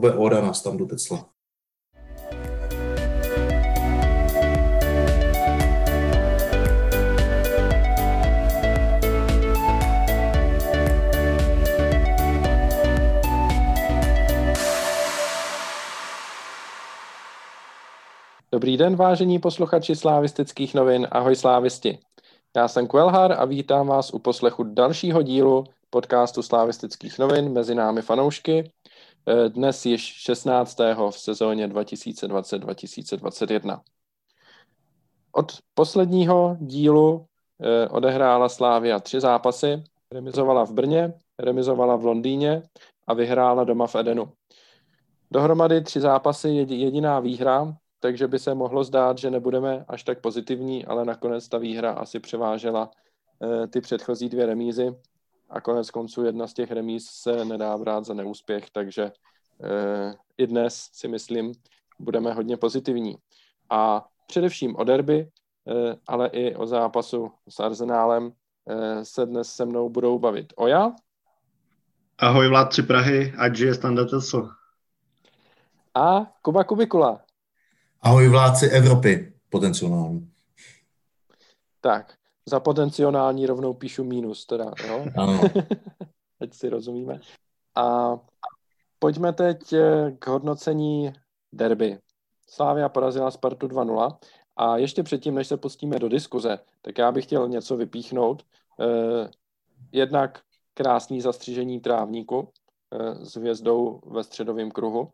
bude Oda na standu Tesla. Dobrý den, vážení posluchači slávistických novin. Ahoj slávisti. Já jsem Kvelhar a vítám vás u poslechu dalšího dílu podcastu slávistických novin mezi námi fanoušky. Eh, dnes již 16. v sezóně 2020-2021. Od posledního dílu eh, odehrála Slávia tři zápasy. Remizovala v Brně, remizovala v Londýně a vyhrála doma v Edenu. Dohromady tři zápasy, jediná výhra, takže by se mohlo zdát, že nebudeme až tak pozitivní, ale nakonec ta výhra asi převážela eh, ty předchozí dvě remízy a konec konců jedna z těch remíz se nedá brát za neúspěch, takže eh, i dnes si myslím, budeme hodně pozitivní. A především o derby, eh, ale i o zápasu s Arzenálem se dnes se mnou budou bavit Oja. Ahoj vládci Prahy, ať žije standard A Kuba Kubikula. Ahoj vládci Evropy, potenciální. Tak, za potenciální rovnou píšu mínus teda, jo? Ano. Ať si rozumíme. A pojďme teď eh, k hodnocení derby. Slávia porazila Spartu 2-0 a ještě předtím, než se pustíme do diskuze, tak já bych chtěl něco vypíchnout. Eh, jednak krásný zastřižení trávníku eh, s hvězdou ve středovém kruhu.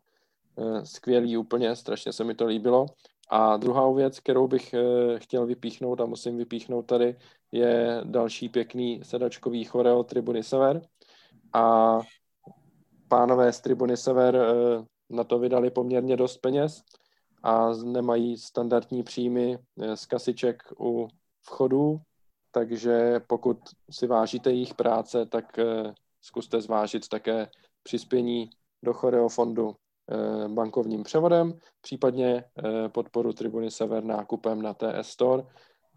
Eh, skvělý úplně, strašně se mi to líbilo. A druhá věc, kterou bych eh, chtěl vypíchnout a musím vypíchnout tady, je další pěkný sedačkový choreo Tribuny Sever. A pánové z Tribuny Sever eh, na to vydali poměrně dost peněz a nemají standardní příjmy z kasiček u vchodů, takže pokud si vážíte jejich práce, tak zkuste zvážit také přispění do choreofondu Eh, bankovním převodem, případně eh, podporu Tribuny Sever nákupem na TS Store.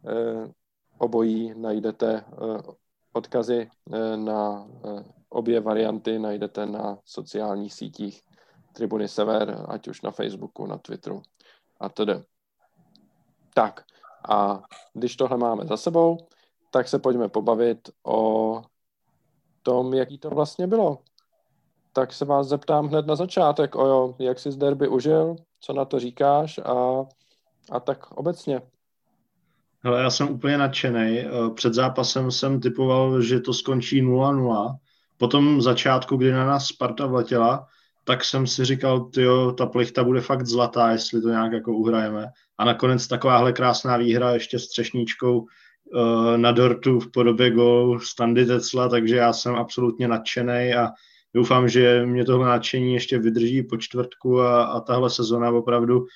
Eh, obojí najdete odkazy na obě varianty najdete na sociálních sítích Tribuny Sever, ať už na Facebooku, na Twitteru a tedy. Tak a když tohle máme za sebou, tak se pojďme pobavit o tom, jaký to vlastně bylo tak se vás zeptám hned na začátek, ojo, jak jsi z derby užil, co na to říkáš a, a tak obecně. Hele, já jsem úplně nadšený. Eh, před zápasem jsem typoval, že to skončí 0-0. Po tom začátku, kdy na nás Sparta vletěla, tak jsem si říkal, tyjo, ta plichta bude fakt zlatá, jestli to nějak jako uhrajeme. A nakonec takováhle krásná výhra ještě s třešníčkou uh, na dortu v podobě gol Standy Tecla, takže já jsem absolutně nadšený a doufám, že mě tohle nadšení ještě vydrží po čtvrtku a, a tahle sezona opravdu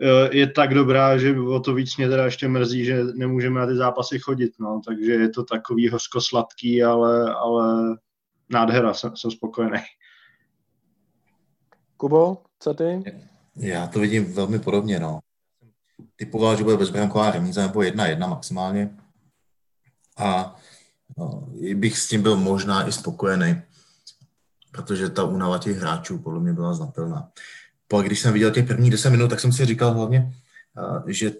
eh, je tak dobrá, že o to víc mě teda ještě mrzí, že nemůžeme na ty zápasy chodit, no, takže je to takový hořkosladký, ale, ale nádhera, jsem, jsem spokojený. Kubo, co ty? Já to vidím velmi podobně, no. Typoval, že bude bezbranková remíza nebo jedna jedna maximálně. A no, bych s tím byl možná i spokojený protože ta únava těch hráčů podle mě byla znatelná. Pak když jsem viděl těch prvních 10 minut, tak jsem si říkal hlavně, že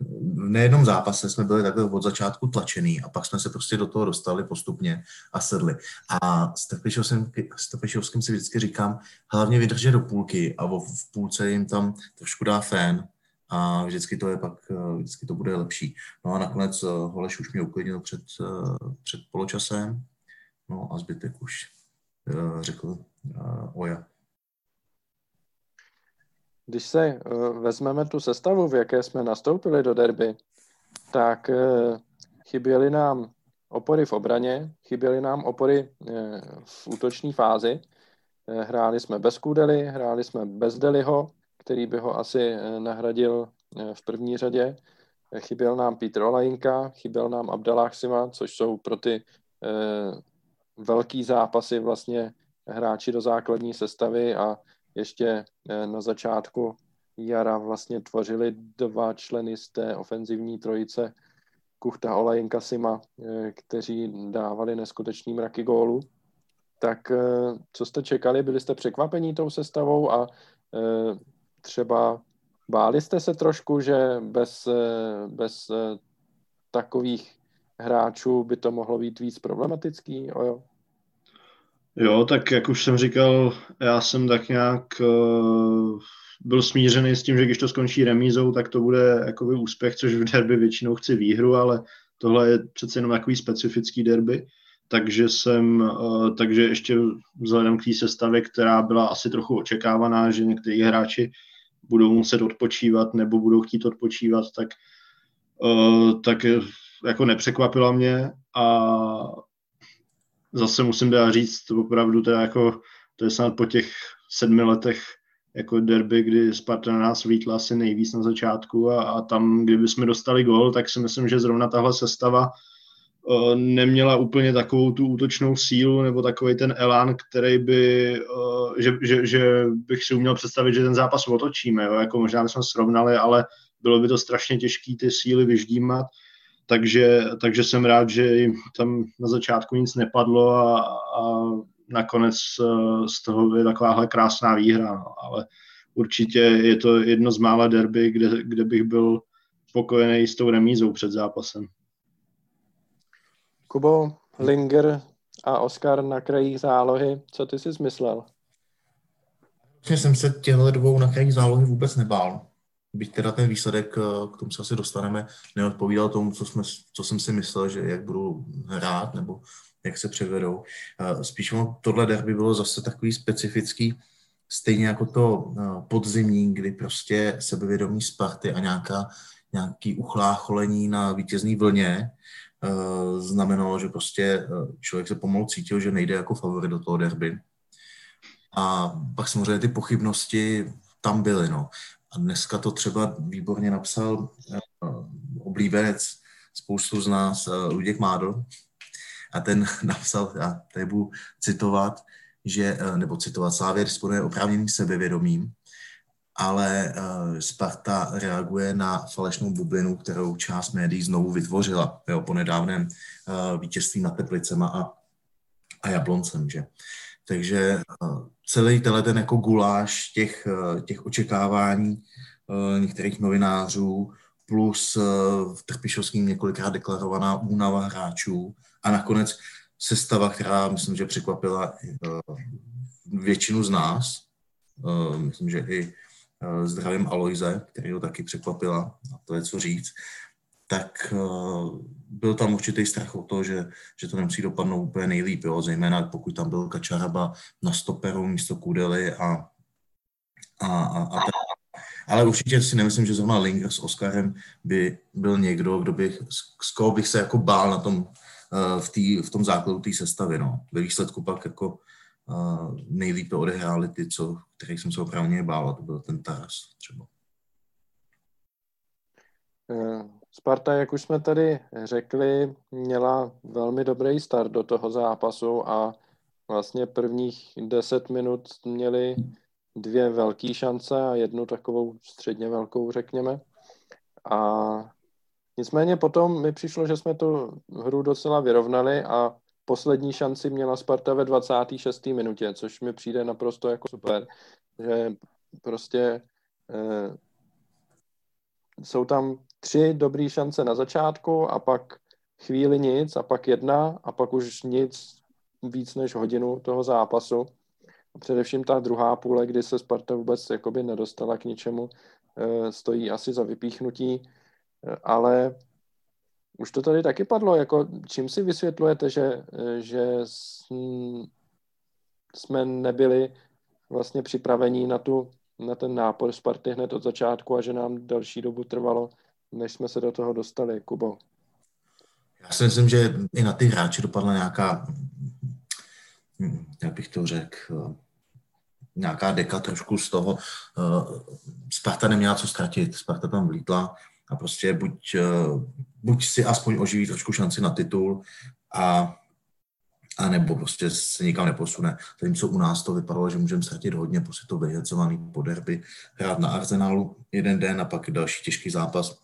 v nejednom zápase jsme byli takhle od začátku tlačený a pak jsme se prostě do toho dostali postupně a sedli. A s Trpišovským si vždycky říkám, hlavně vydržet do půlky a v půlce jim tam trošku dá fén a vždycky to je pak, vždycky to bude lepší. No a nakonec Holeš už mě uklidnil před, před poločasem, no a zbytek už Eh, řekl eh, Oja. Když se eh, vezmeme tu sestavu, v jaké jsme nastoupili do derby, tak chyběly nám opory v obraně, chyběly nám opory v útoční fázi. Hráli jsme bez Kudely, hráli jsme bez Deliho, který by ho asi nahradil v první řadě. Chyběl nám Petr Olajinka, chyběl nám Abdallah Sima, což jsou pro ty velký zápasy vlastně hráči do základní sestavy a ještě eh, na začátku jara vlastně tvořili dva členy z té ofenzivní trojice Kuchta, Olajinka, Sima, eh, kteří dávali neskutečný mraky gólu. tak eh, co jste čekali? Byli jste překvapení tou sestavou a třeba báli jste se trošku, že bez, bez takových hráčů by to mohlo být víc problematický? Ojo? Jo, tak jak už jsem říkal, já jsem tak nějak uh, byl smířený s tím, že když to skončí remízou, tak to bude jakoby úspěch, což v derby většinou chci výhru, ale tohle je přece jenom takový specifický derby, takže jsem, uh, takže ještě vzhledem k té sestavě, která byla asi trochu očekávaná, že někteří hráči budou muset odpočívat nebo budou chtít odpočívat, tak, uh, tak jako nepřekvapila mě a zase musím teda říct, opravdu teda jako, to je snad po těch sedmi letech jako derby, kdy Sparta na nás vítla asi nejvíc na začátku a, a tam, kdyby jsme dostali gol, tak si myslím, že zrovna tahle sestava uh, neměla úplně takovou tu útočnou sílu nebo takový ten elán, který by, uh, že, že, že, bych si uměl představit, že ten zápas otočíme, jo? jako možná bychom srovnali, ale bylo by to strašně těžké ty síly vyždímat takže, takže jsem rád, že jim tam na začátku nic nepadlo a, a nakonec eh, z toho je takováhle krásná výhra, no. ale určitě je to jedno z mála derby, kde, kde bych byl spokojený s tou remízou před zápasem. Kubo, Linger a Oscar na krajích zálohy, co ty jsi zmyslel? jsem se těchto dvou na krajích zálohy vůbec nebál byť teda ten výsledek, eh, k tomu se asi dostaneme, neodpovídal tomu, co, jsme, co jsem si myslel, že jak budu hrát nebo jak se převedou. Eh, spíš tohle derby bylo zase takový specifický, stejně jako to eh, podzimní, kdy prostě sebevědomí Sparty a nějaká, nějaký uchlácholení na vítězný vlně znamenalo, že prostě člověk se pomalu cítil, že nejde jako favorit do toho derby. A pak samozřejmě ty pochybnosti tam byly. No. A dneska to třeba výborně napsal uh, oblíbenec spoustu z nás, uh, Luděk Mádl, a ten napsal, já tady budu citovat, že, uh, nebo citovat, Slávě disponuje oprávněným sebevědomím, ale Sparta reaguje na falešnou bublinu, kterou část médií znovu vytvořila jo, po nedávném vítězství nad Teplicema a, a Jabloncem. Že? Takže celý tenhle ten jako guláš těch, uh, těch očekávání uh, některých novinářů plus v Trpišovským několikrát deklarovaná únava hráčů a nakonec sestava, která myslím, že překvapila většinu z nás. Myslím, že i zdravím Aloize, který ho taky překvapila, a to je co říct tak uh, byl tam určitý strach o to, že, že to nemusí dopadnout úplně nejlíp, jo? zejména pokud tam byl Kačaraba na stoperu místo Kudely a, a, a, a tak. Ale určitě si nemyslím, že zrovna Linger s Oskarem by byl někdo, kdo bych, s koho bych se jako bál na tom, uh, v, tý, v tom základu té sestavy. No. Ve výsledku pak jako uh, nejlíp odehráli ty, co, kterých jsem se opravdu bál, a to byl ten Taras třeba. Sparta, jak už jsme tady řekli, měla velmi dobrý start do toho zápasu a vlastně prvních deset minut měli dvě velké šance a jednu takovou středně velkou, řekněme. A nicméně potom mi přišlo, že jsme tu hru docela vyrovnali a poslední šanci měla Sparta ve 26. minutě, což mi přijde naprosto jako super, že prostě eh, jsou tam tři dobré šance na začátku a pak chvíli nic a pak jedna a pak už nic víc než hodinu toho zápasu. A především ta druhá půle, kdy se Sparta vůbec jakoby nedostala k ničemu, eh, stojí asi za vypíchnutí, eh, ale už to tady taky padlo, jako čím si vysvětlujete, že, eh, že jsme nebyli vlastně připravení na, tu, na ten nápor Sparty hned od začátku a že nám další dobu trvalo než jsme se do toho dostali, Kubo? Já si myslím, že i na ty hráče dopadla nějaká, jak bych to řekl, nějaká deka trošku z toho. Eh, Sparta neměla co ztratit, Sparta tam vlítla a prostě buď, eh, buď si aspoň oživí trošku šanci na titul a a nebo prostě se nikam neposune. co u nás to vypadalo, že můžeme ztratit hodně, prostě to vyhecovaný po derby, hrát na Arsenálu jeden den a pak další těžký zápas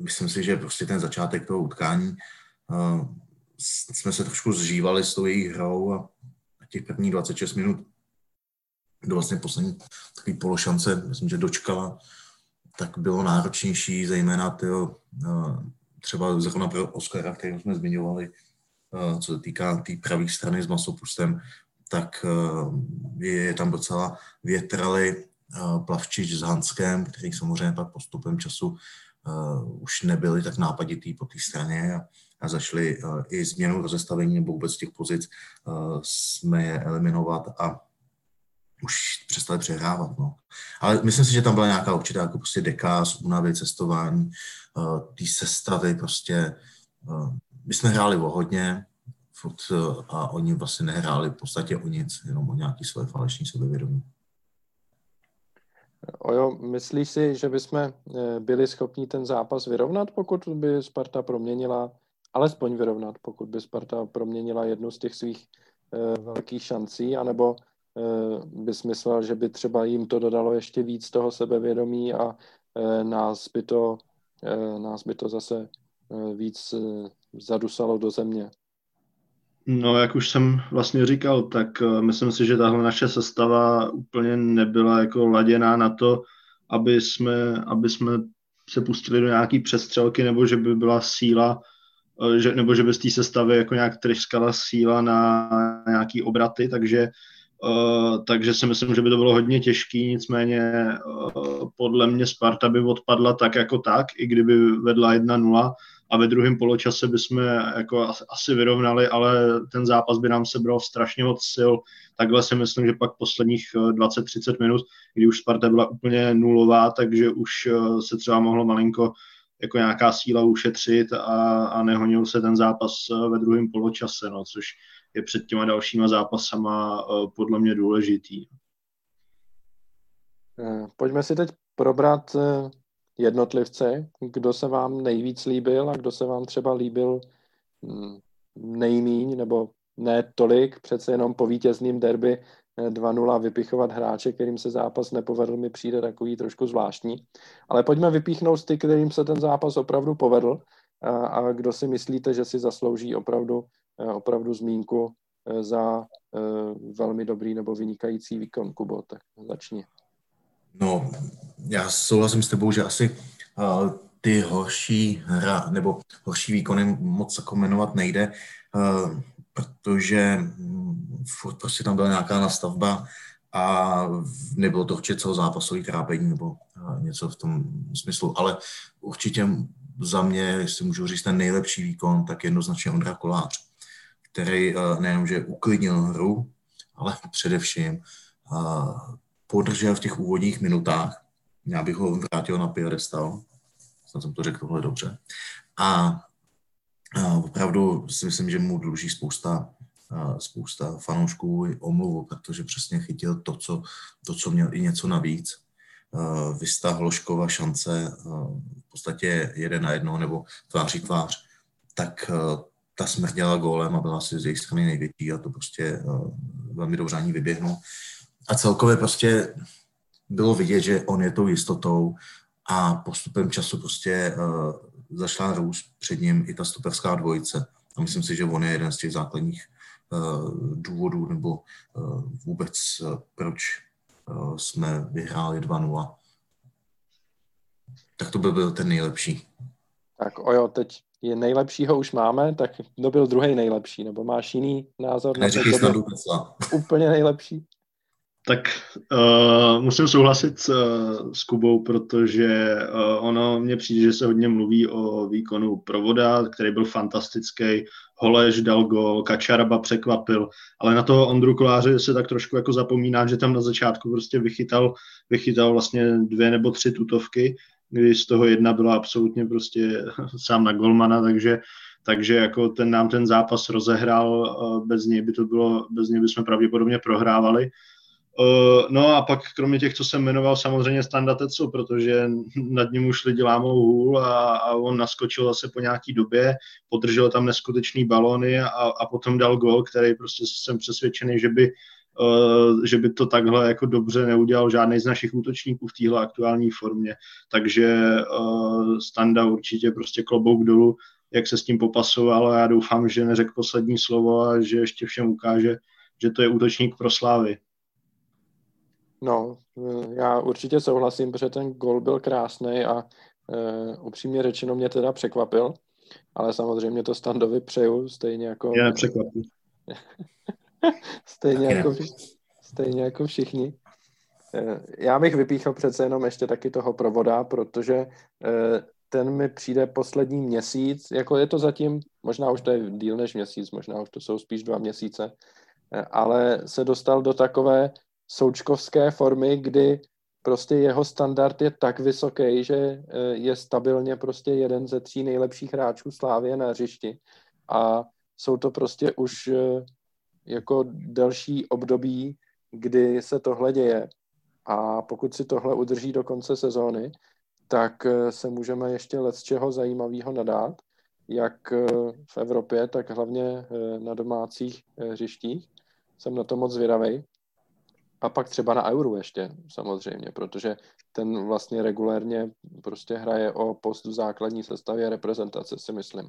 myslím si, že prostě ten začátek toho utkání jsme se trošku zžívali s tou jejich hrou a těch prvních 26 minut do vlastně poslední takový pološance, myslím, že dočkala, tak bylo náročnější, zejména tyjo, třeba zrovna pro Oscara, který jsme zmiňovali, co se týká té tý pravé strany s masopustem, tak je tam docela větrali Plavčič s Hanskem, který samozřejmě pak postupem času už nebyli tak nápaditý po té straně a, zašli i změnu rozestavení nebo vůbec těch pozic jsme je eliminovat a už přestali přehrávat. No. Ale myslím si, že tam byla nějaká určitá jako prostě dekáz, únavy, cestování, té sestavy prostě. My jsme hráli o hodně a oni vlastně nehráli v podstatě o nic, jenom o nějaký své falešní sebevědomí. Ojo, myslíš si, že bychom byli schopni ten zápas vyrovnat, pokud by Sparta proměnila, alespoň vyrovnat, pokud by Sparta proměnila jednu z těch svých velkých šancí, anebo Eh, by smyslel, že by třeba jim to dodalo ještě víc toho sebevědomí a eh, nás by to, eh, nás by to zase víc zadusalo do země. No, jak už jsem vlastně říkal, tak myslím si, že tahle naše sestava úplně nebyla jako laděná na to, aby jsme, aby jsme se pustili do nějaký přestřelky, nebo že by byla síla, že, nebo že by z té sestavy jako nějak tryskala síla na nějaký obraty, takže Uh, takže si myslím, že by to bylo hodně těžký, nicméně uh, podle mě Sparta by odpadla tak jako tak, i kdyby vedla 1-0 a ve druhém poločase bychom jako asi vyrovnali, ale ten zápas by nám sebral strašně moc sil. Takhle si myslím, že pak posledních 20-30 eh, minut, kdy už Sparta byla úplně nulová, takže už se třeba mohlo malinko jako nějaká síla ušetřit a, a nehonil se ten zápas ve druhém poločase, no, což je před těma dalšíma zápasama eh, podle mě důležitý. Eh, pojďme si teď probrat eh, jednotlivce, kdo se vám nejvíc líbil a kdo se vám třeba líbil hm, nejmíň, nebo ne tolik, přece jenom po vítězným derby 2-0 vypichovat hráče, kterým se zápas nepovedl, mi přijde takový trošku zvláštní. Ale pojďme vypíchnout ty, kterým se ten zápas opravdu povedl a, a kdo si myslíte, že si zaslouží opravdu Eh, opravdu zmínku eh, za eh, velmi dobrý nebo vynikající výkon. Kubo, tak začni. No, já souhlasím s tebou, že asi ty horší hra nebo horší výkony moc jako jmenovat nejde, protože hm, furt prostě tam byla nějaká nastavba a nebylo to určitě celozápasový trápení nebo něco v tom smyslu, ale určitě za mě, jestli můžu říct ten nejlepší výkon, tak jednoznačně Ondra Kolář který nejenom, že uklidnil hru, ale především podržel v těch úvodních minutách. Já bych ho vrátil na piedestal, snad jsem to řekl tohle dobře. A opravdu si myslím, že mu dluží spousta, spousta fanoušků i omluvu, protože přesně chytil to, co, to, co měl i něco navíc. Vystah Hloškova šance v podstatě jeden na jedno nebo tváří tvář, tak ta smrděla gólem a byla asi z jejich strany největší a to prostě velmi dobře ani vyběhnul. A celkově prostě bylo vidět, že on je tou jistotou a postupem času prostě uh, zašla růst před ním i ta stoperská dvojice. A myslím si, že on je jeden z těch základních uh, důvodů nebo uh, vůbec uh, proč uh, jsme vyhráli 2-0. Tak to by byl ten nejlepší. Tak ojo, teď je nejlepšího už máme, tak kdo byl druhý nejlepší? Nebo máš jiný názor? na to, byl úplně nejlepší? Tak uh, musím souhlasit uh, s Kubou, protože uh, ono mně přijde, že se hodně mluví o výkonu Provoda, který byl fantastický, Holeš dal gol, Kačaraba překvapil, ale na toho Ondru Koláře se tak trošku jako zapomíná, že tam na začátku prostě vychytal, vychytal vlastně dvě nebo tři tutovky kdy z toho jedna byla absolutně prostě sám na golmana, takže, takže jako ten nám ten zápas rozehrál, bez něj by to bylo, bez něj bychom pravděpodobně prohrávali. No a pak kromě těch, co jsem jmenoval, samozřejmě Standa Tecu, protože nad ním už lidi lámou hůl a, a on naskočil zase po nějaký době, podržel tam neskutečný balony a, a potom dal gol, který prostě jsem přesvědčený, že by Eh, že by to takhle jako dobře neudělal žádný z našich útočníků v téhle aktuální formě. Takže uh, Standa určitě prostě klobouk dolů. jak se s tím popasoval a já doufám, že neřekl poslední slovo a že ještě všem ukáže, že to je útočník pro Slávy. No, já určitě souhlasím, protože ten gol byl krásný a uh, upřímně řečeno mě teda překvapil, ale samozřejmě to Standovi přeju, stejně jako... Mě nepřekvapil. stejně, jako, stejně jako všichni. Eh, já bych vypíchl přece jenom ještě taky toho provoda, protože eh, ten mi přijde poslední měsíc, jako je to zatím, možná už to je díl než měsíc, možná už to jsou spíš dva měsíce, ale se dostal do takové součkovské formy, kdy prostě jeho standard je tak vysoký, že e, je stabilně prostě jeden ze tří nejlepších hráčů Slávě na hřišti. A jsou to prostě už e, jako delší období, kdy se tohle děje. A pokud si tohle udrží do konce sezóny, tak e, se můžeme ještě let z čeho zajímavého nadát, jak v Evropě, tak hlavně na domácích hřištích. Jsem na to moc zvědavý. A pak třeba na Euro ještě, samozřejmě, protože ten vlastně regulérně prostě hraje o post v základní sestavě reprezentace, si myslím.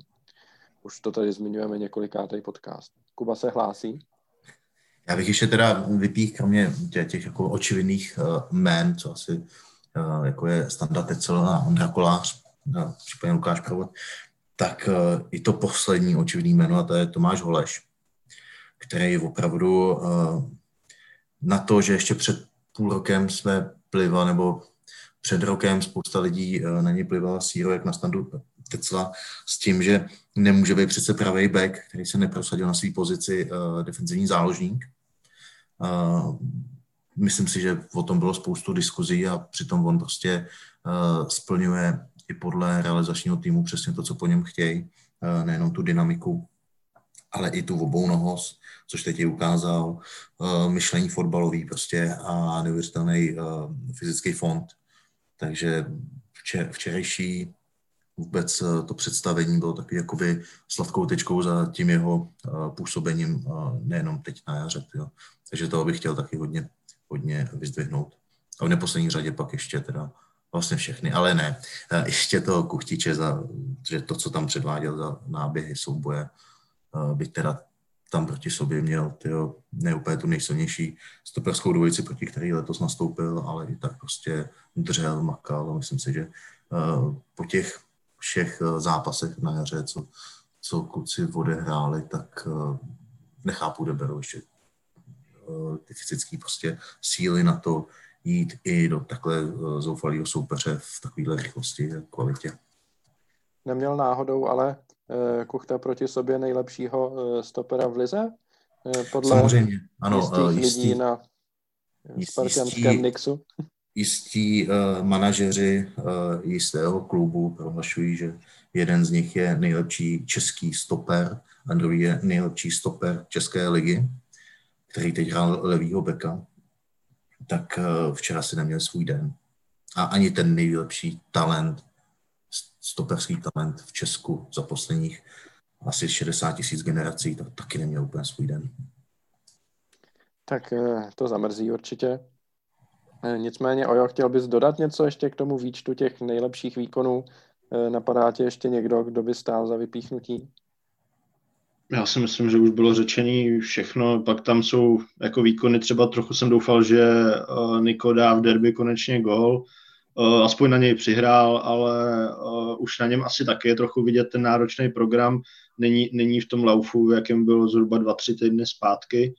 Už to tady zmiňujeme několikátý podcast. Kuba se hlásí? Já bych ještě teda vypích kromě těch, jako očividných uh, jmén, co asi uh, jako je Standa Tecel a Ondra Kolář, uh, případně Lukáš Provod, tak uh, i to poslední očividný jméno, a to je Tomáš Holeš, který opravdu na to, že ještě před půl rokem jsme pliva, nebo před rokem spousta lidí eh, na ně plivala síro, jak na standu Tecla, s tím, že nemůže být přece pravý back, který se neprosadil na své pozici uh, defenzivní záložník. Uh, myslím si, že o tom bylo spoustu diskuzí a přitom on prostě uh, splňuje i podle realizačního týmu přesně to, co po něm chtějí, uh, nejenom tu dynamiku, ale i tu obounohost, což teď je ukázal, uh, myšlení fotbalový prostě a neuvěřitelný uh, fyzický fond. Takže včer, včerejší vůbec uh, to představení bylo takový jakoby sladkou tečkou za tím jeho působením, nejenom teď na jaře. Jo. Takže toho bych chtěl taky hodně, hodně vyzdvihnout. A v neposlední řadě pak ještě teda vlastně všechny, ale ne, ještě toho kuchtiče za že to, co tam předváděl za náběhy, souboje, byť teda tam proti sobě měl tyjo, ne úplně tu nejsilnější stoperskou dvojici, proti který letos nastoupil, ale i tak prostě držel, makal a myslím si, že uh, po těch všech uh, zápasech na jaře, co, co kluci odehráli, tak uh, nechápu, kde berou ještě ty fyzické prostě síly na to jít i do takhle zoufalého soupeře v takovéhle rychlosti a kvalitě. Neměl náhodou ale Eh, Kuchta proti sobě nejlepšího eh, stopera v lize? Eh, podle Samozřejmě, ano. Jistý, lidí na spartianském Nixu? Jistí uh, manažeři uh, jistého klubu prohlašují, že jeden z nich je nejlepší český stoper a druhý je nejlepší stoper České ligy, který teď hrál levýho beka. Tak uh, včera si neměl svůj den. A ani ten nejlepší talent stoperský talent v Česku za posledních asi 60 tisíc generací, tak taky neměl úplně svůj den. Tak eh, to zamrzí určitě. Eh, nicméně, Ojo, chtěl bys dodat něco ještě k tomu výčtu těch nejlepších výkonů? Eh, napadá tě ještě někdo, kdo by stál za vypíchnutí? Já si myslím, že už bylo řečený všechno, pak tam jsou jako výkony, třeba trochu jsem doufal, že Niko dá v derby konečně gol, aspoň na něj přihrál, ale uh, už na něm asi taky je trochu vidět ten náročný program. Není, není v tom laufu, v jakém byl zhruba dva, tři týdny zpátky.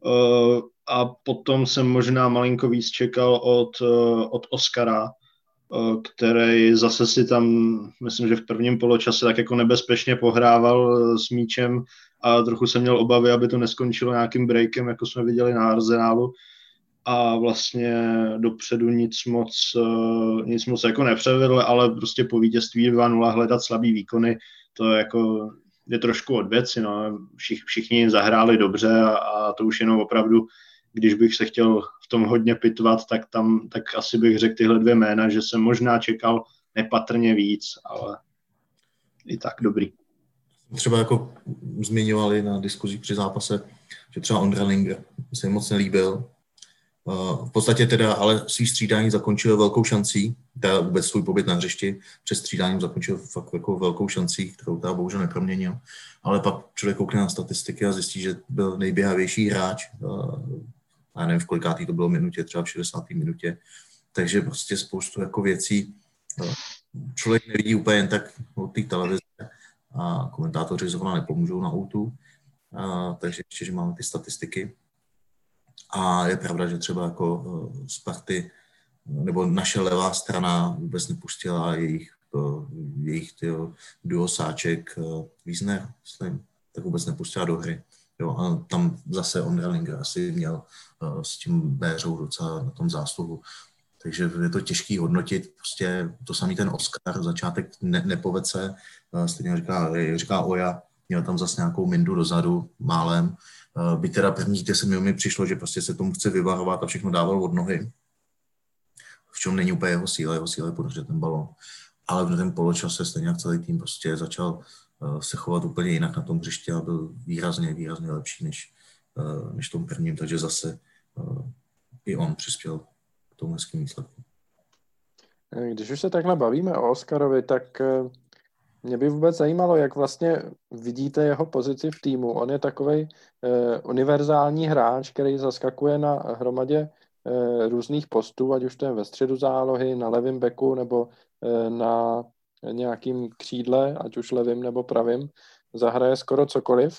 Uh, a potom jsem možná malinko víc čekal od, od Oscara, který zase si tam, myslím, že v prvním poločase tak jako nebezpečně pohrával s míčem a trochu jsem měl obavy, aby to neskončilo nějakým breakem, jako jsme viděli na Arsenálu a vlastně dopředu nic moc, uh, nic moc jako nepřevedl, ale prostě po vítězství 2-0 hledat slabý výkony, to jako je trošku od věci, no. Všich, všichni zahráli dobře a, a to už jenom opravdu, když bych se chtěl v tom hodně pitvat, tak tam, tak asi bych řekl tyhle dvě jména, že jsem možná čekal nepatrně víc, ale i tak dobrý. Třeba jako zmiňovali na diskuzích při zápase, že třeba Ondra Linger se moc nelíbil, v podstatě teda ale svý střídání zakončil velkou šancí, teda vůbec svůj pobyt na hřišti před střídáním zakončil fakt jako velkou šancí, kterou teda bohužel neproměnil. Ale pak člověk koukne na statistiky a zjistí, že byl nejběhavější hráč. A nevím, v kolikátý to bylo minutě, třeba v 60. minutě. Takže prostě spoustu jako věcí člověk nevidí úplně jen tak od té televize a komentátoři zrovna nepomůžou na outu. takže ještě, že máme ty statistiky. A je pravda, že třeba jako eh, Sparty nebo naše levá strana vůbec nepustila jejich, eh, jejich tyjo, duo sáček eh, Wiesner, myslím, tak vůbec nepustila do hry. Jo, a tam zase Ondra Linger asi měl s tím Béřou docela na tom zásluhu. Takže je to těžký hodnotit. Prostě to samý ten Oscar, začátek ne, nepoved se, stejně říká, říká Oja, měl tam zase nějakou mindu dozadu, málem, Eh, by teda první 10 minut mi přišlo, že prostě se tomu chce vyvarovat a všechno dával od nohy. V čem není úplně jeho síla, jeho síla je podržet ten balon. Ale v ten poločase stejně jak celý tým prostě začal eh, se chovat úplně jinak na tom hřišti a byl výrazně, výrazně lepší než, eh, než tom prvním, takže zase i on přispěl k tomu hezkým výsledku. Když už se takhle bavíme o Oscarovi, tak mě by vůbec zajímalo, jak vlastně vidíte jeho pozici v týmu. On je takový eh, univerzální hráč, který zaskakuje na hromadě eh, různých postů, ať už to je ve středu zálohy, na levém beku nebo eh, na nějakým křídle, ať už levým nebo pravým. Zahraje skoro cokoliv.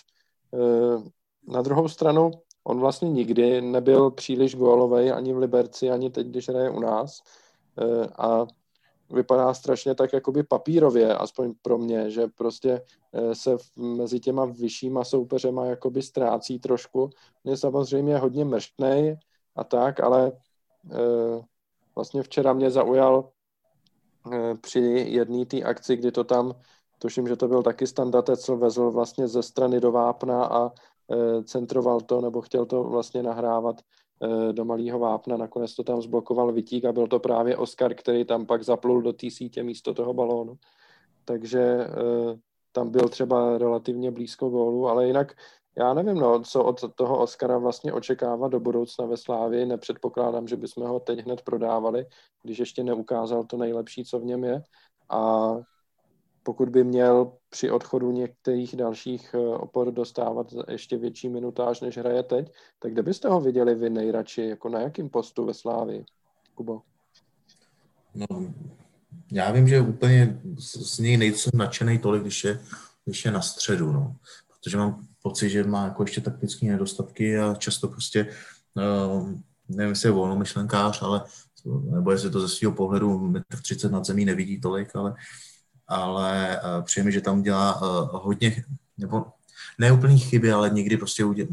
Eh, na druhou stranu, on vlastně nikdy nebyl příliš gólový ani v Liberci, ani teď, když hraje u nás. Eh, a vypadá strašně tak jakoby papírově, aspoň pro mě, že prostě eh, se mezi těma vyššíma soupeřema jakoby ztrácí trošku. Je samozřejmě hodně mrštnej a tak, ale eh, vlastně včera mě zaujal eh, při jedné té akci, kdy to tam, tuším, že to byl taky standatec, vezl vlastně ze strany do vápna a centroval to, nebo chtěl to vlastně nahrávat do malého vápna, nakonec to tam zblokoval Vitík a byl to právě Oscar, který tam pak zaplul do té sítě místo toho balónu. Takže eh, tam byl třeba relativně blízko gólu, ale jinak já nevím, no, co od toho Oscara vlastně očekávat do budoucna ve Slávii. Nepředpokládám, že bychom ho teď hned prodávali, když ještě neukázal to nejlepší, co v něm je. A pokud by měl při odchodu některých dalších eh, opor dostávat ještě větší minutáž, než hraje teď, tak kde byste ho viděli vy nejradši, jako na jakém postu ve Slávii, Kubo? No, já vím, že úplně z něj nejsem nadšený tolik, když je, když je na středu, no. Protože mám pocit, že má jako ještě taktické nedostatky a často prostě, uh, nevím, jestli je volnomyšlenkář, ale nebo jestli to ze svého pohledu 30 nad zemí nevidí tolik, ale ale uh, přijde mi, že tam dělá uh, hodně, nebo ne úplný chyby, ale někdy prostě udě,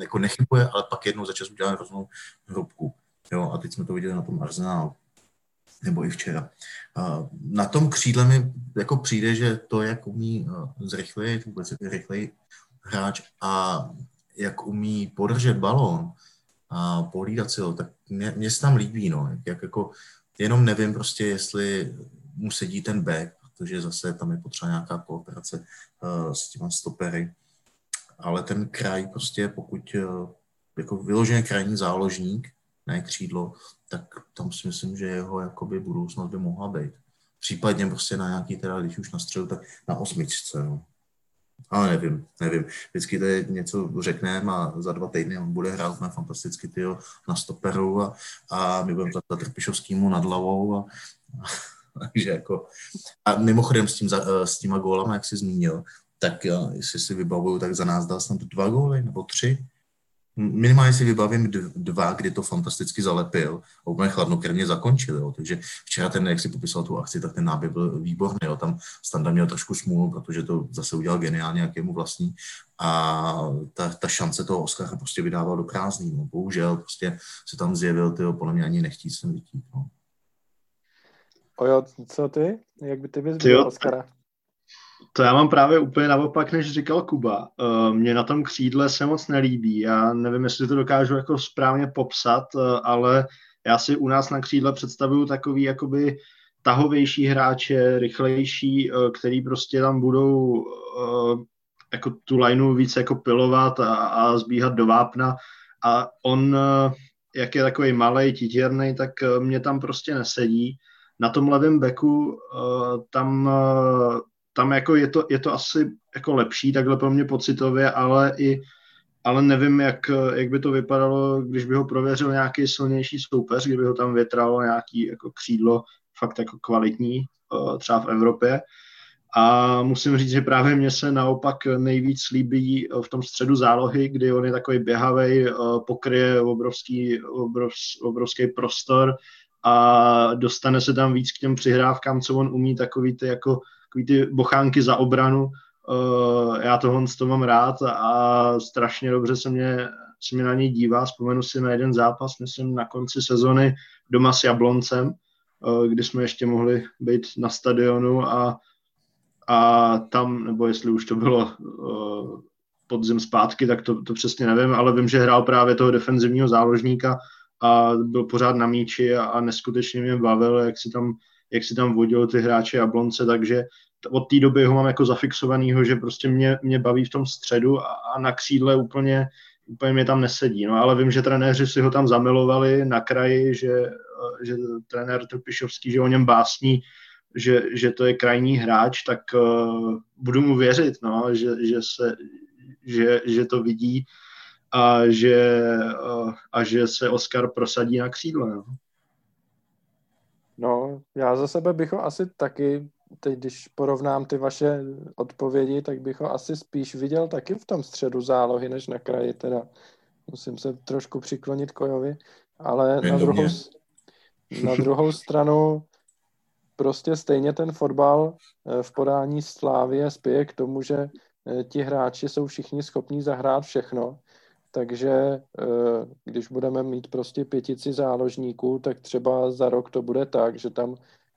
jako nechybuje, ale pak jednou za čas udělá hroznou hrubku. Jo, a teď jsme to viděli na tom Arsenálu, nebo i včera. Uh, na tom křídle mi jako přijde, že to, jak umí zrychlit, vůbec je rychlej hráč a jak umí podržet balón a polídat si ho, tak mě, mě se tam líbí, no, jak, jak jako, jenom nevím prostě, jestli mu sedí ten back, protože zase tam je potřeba nějaká kooperace uh, s těma stopery. Ale ten kraj prostě, pokud uh, jako vyloženě krajní záložník, ne křídlo, tak tam si myslím, že jeho jakoby budoucnost by mohla být. Případně prostě na nějaký, teda když už na středu, tak na osmičce, no. Ale nevím, nevím. Vždycky tady něco řekneme a za dva týdny on bude hrát na fantasticky tyjo, na stoperu a, a my budeme za Trpišovskýmu nad hlavou a, a Takže jako, a mimochodem s, tím, eh, s těma gólama, jak jsi zmínil, tak eh, jestli si vybavuju, tak za nás dal snad dva góly nebo tři. Minimálně si vybavím dva, kdy to fantasticky zalepil a úplně chladnokrvně zakončil. Jo. Takže včera ten, jak si popisal tu akci, tak ten náběh byl výborný. Jo. Tam Standa měl trošku smůlu, protože to zase udělal geniálně, jak je mu vlastní. A ta, ta šance toho Oscara prostě vydával do prázdný. No. Bohužel prostě se tam zjevil, tyjo, podle mě ani nechtít sem vytít. No. Ojo, co ty? Jak by ty bys byl Oscara? To já mám právě úplně naopak, než říkal Kuba. Uh, mně na tom křídle se moc nelíbí. Já nevím, jestli to dokážu jako správně popsat, uh, ale já si u nás na křídle představuju takový jakoby tahovější hráče, rychlejší, uh, který prostě tam budou jako tu lineu více jako pilovat a, a zbíhat do vápna a on jak je takový malý, titěrný, tak mě tam prostě nesedí. Na tom levém beku tam, tam jako je, to, je to asi jako lepší, takhle pro mě pocitově, ale i ale nevím, jak, jak by to vypadalo, když by ho prověřil nějaký silnější soupeř, kdyby ho tam větralo nějaký jako křídlo fakt jako kvalitní, třeba v Evropě. A musím říct, že právě mně se naopak nejvíc líbí v tom středu zálohy, kdy on je takový běhavý, pokryje obrovský, obrov, obrovský prostor a dostane se tam víc k těm přihrávkám, co on umí, takový ty, jako, takový ty bochánky za obranu, Uh, já tohle to mám rád a strašně dobře se mě, se mě na něj dívá. Vzpomenu si na jeden zápas, myslím, na konci sezony doma s Jabloncem, uh, kdy jsme ještě mohli být na stadionu a, a tam, nebo jestli už to bylo uh, podzim zpátky, tak to, to přesně nevím, ale vím, že hrál právě toho defenzivního záložníka a byl pořád na míči a, a neskutečně mě bavil, jak si tam, jak si tam vodil ty hráče Jablonce, takže od té doby ho mám jako zafixovanýho, že prostě mě, mě baví v tom středu a, a na křídle úplně, úplně mě tam nesedí. No ale vím, že trenéři si ho tam zamilovali na kraji, že, že trenér Trpišovský, že o něm básní, že, že to je krajní hráč, tak uh, budu mu věřit, no, že, že, se, že, že to vidí a že, a že se Oscar prosadí na křídle. No. No, já za sebe bych ho asi taky teď když porovnám ty vaše odpovědi, tak bych ho asi spíš viděl taky v tom středu zálohy, než na kraji teda. Musím se trošku přiklonit Kojovi, ale na druhou, na druhou stranu prostě stejně ten fotbal eh, v podání Slávie spěje k tomu, že eh, ti hráči jsou všichni schopní zahrát všechno, takže eh, když budeme mít prostě pětici záložníků, tak třeba za rok to bude tak, že tam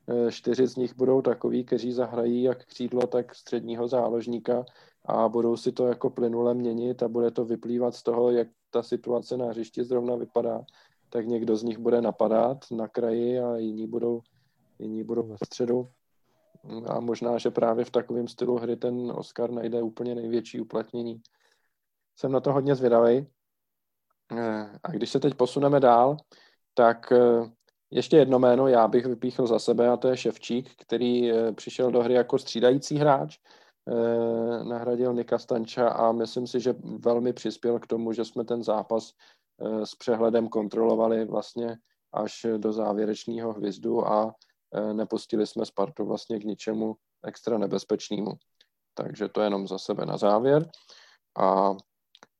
Eh, čtyři z nich budou takový, kteří zahrají jak křídlo, tak středního záložníka a budou si to jako plynule měnit a bude to vyplývat z toho, jak ta situace na hřišti zrovna vypadá, tak někdo z nich bude napadat na kraji a jiní budou, jiní budou ve středu. A možná, že právě v takovém stylu hry ten Oscar najde úplně největší uplatnění. Jsem na to hodně zvědavý. Eh, a když se teď posuneme dál, tak eh, ještě jedno jméno já bych vypíchl za sebe a to je Ševčík, který eh, přišel do hry jako střídající hráč, nahradil Nika Stanča a myslím si, že velmi přispěl k tomu, že jsme ten zápas s přehledem kontrolovali vlastně až do závěrečného hvizdu a nepustili jsme Spartu vlastně k ničemu extra nebezpečnému. Takže to jenom za sebe na závěr. A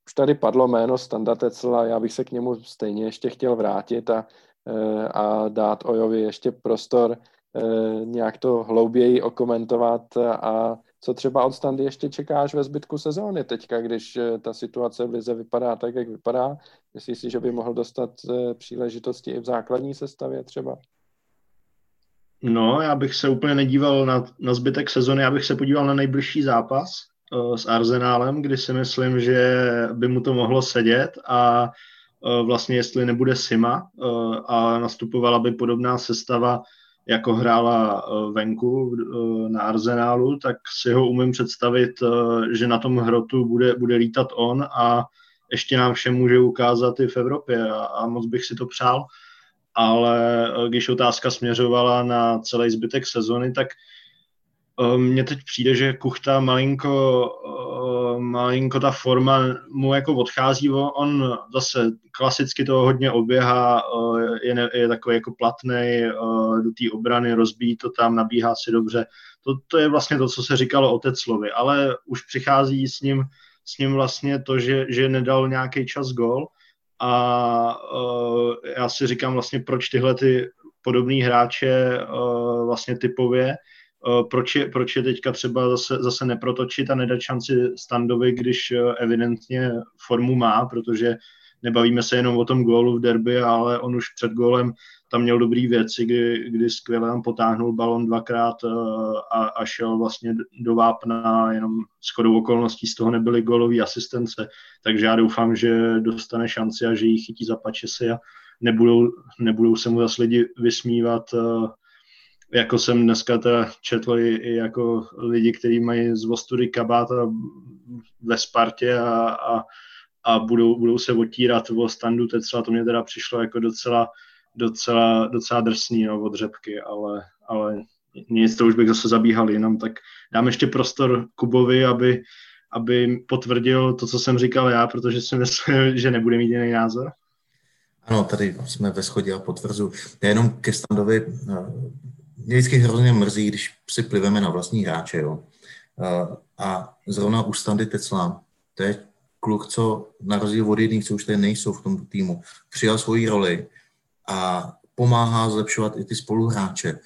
už tady padlo jméno Standa Tecla, já bych se k němu stejně ještě chtěl vrátit a Eh, a dát Ojovi ještě prostor eh, nějak to hlouběji okomentovat a co třeba od Standy ještě čekáš ve zbytku sezóny teďka, když eh, ta situace v Lize vypadá tak, jak vypadá? Myslíš si, že by mohl dostat příležitosti i v základní sestavě třeba? No, já bych se úplně nedíval na, na zbytek sezony, já bych se podíval na nejbližší zápas s Arzenálem, kdy si myslím, že by mu to mohlo sedět a Eh, vlastně jestli nebude Sima eh, a nastupovala by podobná sestava, jako hrála eh, venku na Arsenálu, tak si ho umím představit, že na tom hrotu bude, bude lítat on a ještě nám všem může ukázat i v Evropě a, a moc bych si to přál. Ale když otázka směřovala na celý zbytek sezony, tak mně teď přijde, že Kuchta malinko malinko ta forma mu jako odchází, on zase klasicky to hodně oběhá, eh, je, je takový jako platný eh, do té obrany, rozbíjí to tam, nabíhá si dobře. To, to je vlastně to, co se říkalo o Teclovi, ale už přichází s ním, s ním vlastně to, že, že nedal nějaký čas gol a já si říkám vlastně, proč tyhle ty podobné hráče vlastně typově Eh, proč je, proč je teďka třeba zase, zase neprotočit a nedat šanci Standovi, když eh, evidentně formu má, protože nebavíme se jenom o tom gólu v derby, ale on už před gólem tam měl dobrý věci, kdy, kdy skvěle tam potáhnul balon dvakrát eh, a, a šel vlastně do vápna, jenom shodou okolností z toho nebyly gólové asistence, takže já doufám, že dostane šanci a že ji chytí za pačesy a nebudou, nebudou se mu zase lidi vysmívat jako jsem dneska teda četl i, i jako lidi, kteří mají z Vostudy kabáta ve Spartě a, a, a budou, budou se otírat o standu Tecla, to mě teda přišlo jako docela, docela, docela drsný no, od řepky, ale, ale nic, to už bych zase zabíhal jinam, tak dám ještě prostor Kubovi, aby, aby potvrdil to, co jsem říkal já, protože si myslím, že nebude mít jiný názor. Ano, tady jsme ve shodě a potvrzu. Já jenom ke standovi, eh, mě vždycky hrozně mrzí, když si pliveme na vlastní hráče, jo. Eh, a zrovna u standy Tecla, to je kluk, co na rozdíl od jiných, co už tady nejsou v tom týmu, přijal svoji roli a pomáhá zlepšovat i ty spoluhráče.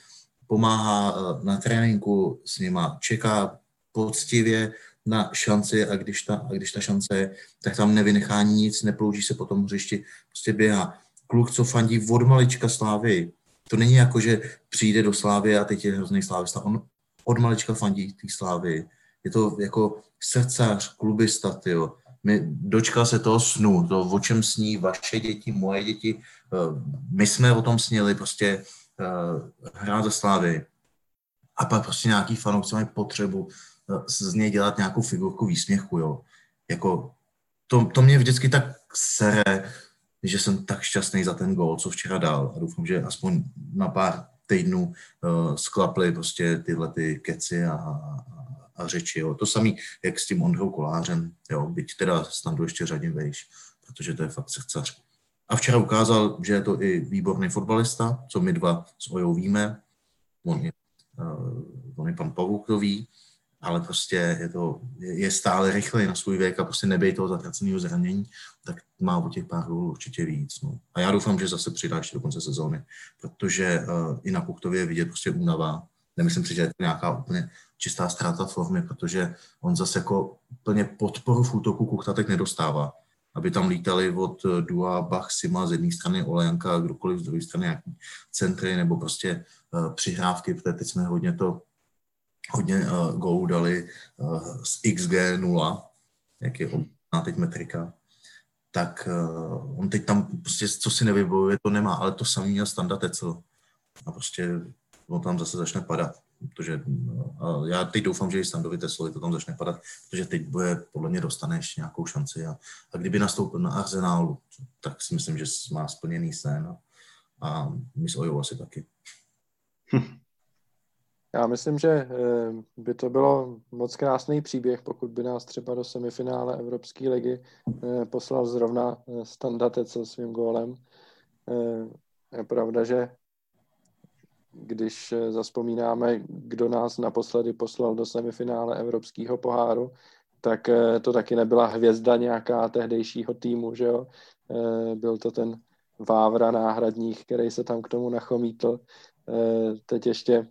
Pomáhá eh, na tréninku s nima, čeká poctivě na šanci a když ta, a když ta šance je, tak tam nevynechá nic, neplouží se po tom hřišti, prostě běhá. Kluk, co fandí od malička Slávy, to není jako, že přijde do Slávy a teď je hrozný slávista. On od malička fandí té Slávy. Je to jako srdcař, klubista, tyjo. My, dočkal se toho snu, to, o čem sní vaše děti, moje děti. Eh, my jsme o tom snili, prostě uh, hrát za Slávy. A pak prostě nějaký fanoušci mají potřebu z něj dělat nějakou figurku výsměchu, jo. Jako, to, to mě vždycky tak sere, že jsem tak šťastný za ten gol, co včera dal a doufám, že aspoň na pár týdnů uh, sklaply prostě tyhle ty keci a, a, a řeči, jo. To samý, jak s tím Ondrou Kolářem, jo, byť teda standu ještě řadím vejš, protože to je fakt srdcař. A včera ukázal, že je to i výborný fotbalista, co my dva s Ojou víme. On je, uh, on je pan Pavuk, to ví, ale prostě je, to, je stále rychlej na svůj věk a prostě nebej toho zatraceného zranění, tak má o těch pár gólů určitě víc. No. A já doufám, že zase přidá ještě do konce sezóny, protože uh, i na Puktově je vidět prostě únava. Nemyslím si, že je to nějaká úplně čistá ztráta formy, protože on zase jako úplně podporu v útoku Kuchta teď nedostává. Aby tam lítali od eh, Dua, Bach, Sima z jedné strany, Olejanka, kdokoliv z druhé strany, nějaký centry nebo prostě uh, přihrávky, protože teď jsme hodně to hodně uh, gólů dali uh, z XG 0, jak je na teď metrika, tak uh, on teď tam prostě, co si nevybojuje, to nemá, ale to samý měl Standa Tecel. A prostě on tam zase začne padat. Protože uh, já teď doufám, že i Standovi Teslovi to tam začne padat, protože teď bude, podle mě dostaneš nějakou šanci. A, a kdyby nastoupil na Arsenálu, tak si myslím, že má splněný sen. A, my s Ojou asi taky. Já myslím, že eh, by to bylo moc krásný příběh, pokud by nás třeba do semifinále Evropské ligy eh, poslal zrovna eh, Standa Tecel svým gólem. Je pravda, že když zaspomínáme, kdo nás naposledy poslal do semifinále Evropského poháru, tak to taky nebyla hvězda nějaká tehdejšího týmu, že jo? Byl to ten Vávra náhradník, který se tam k tomu nachomítl. Teď ještě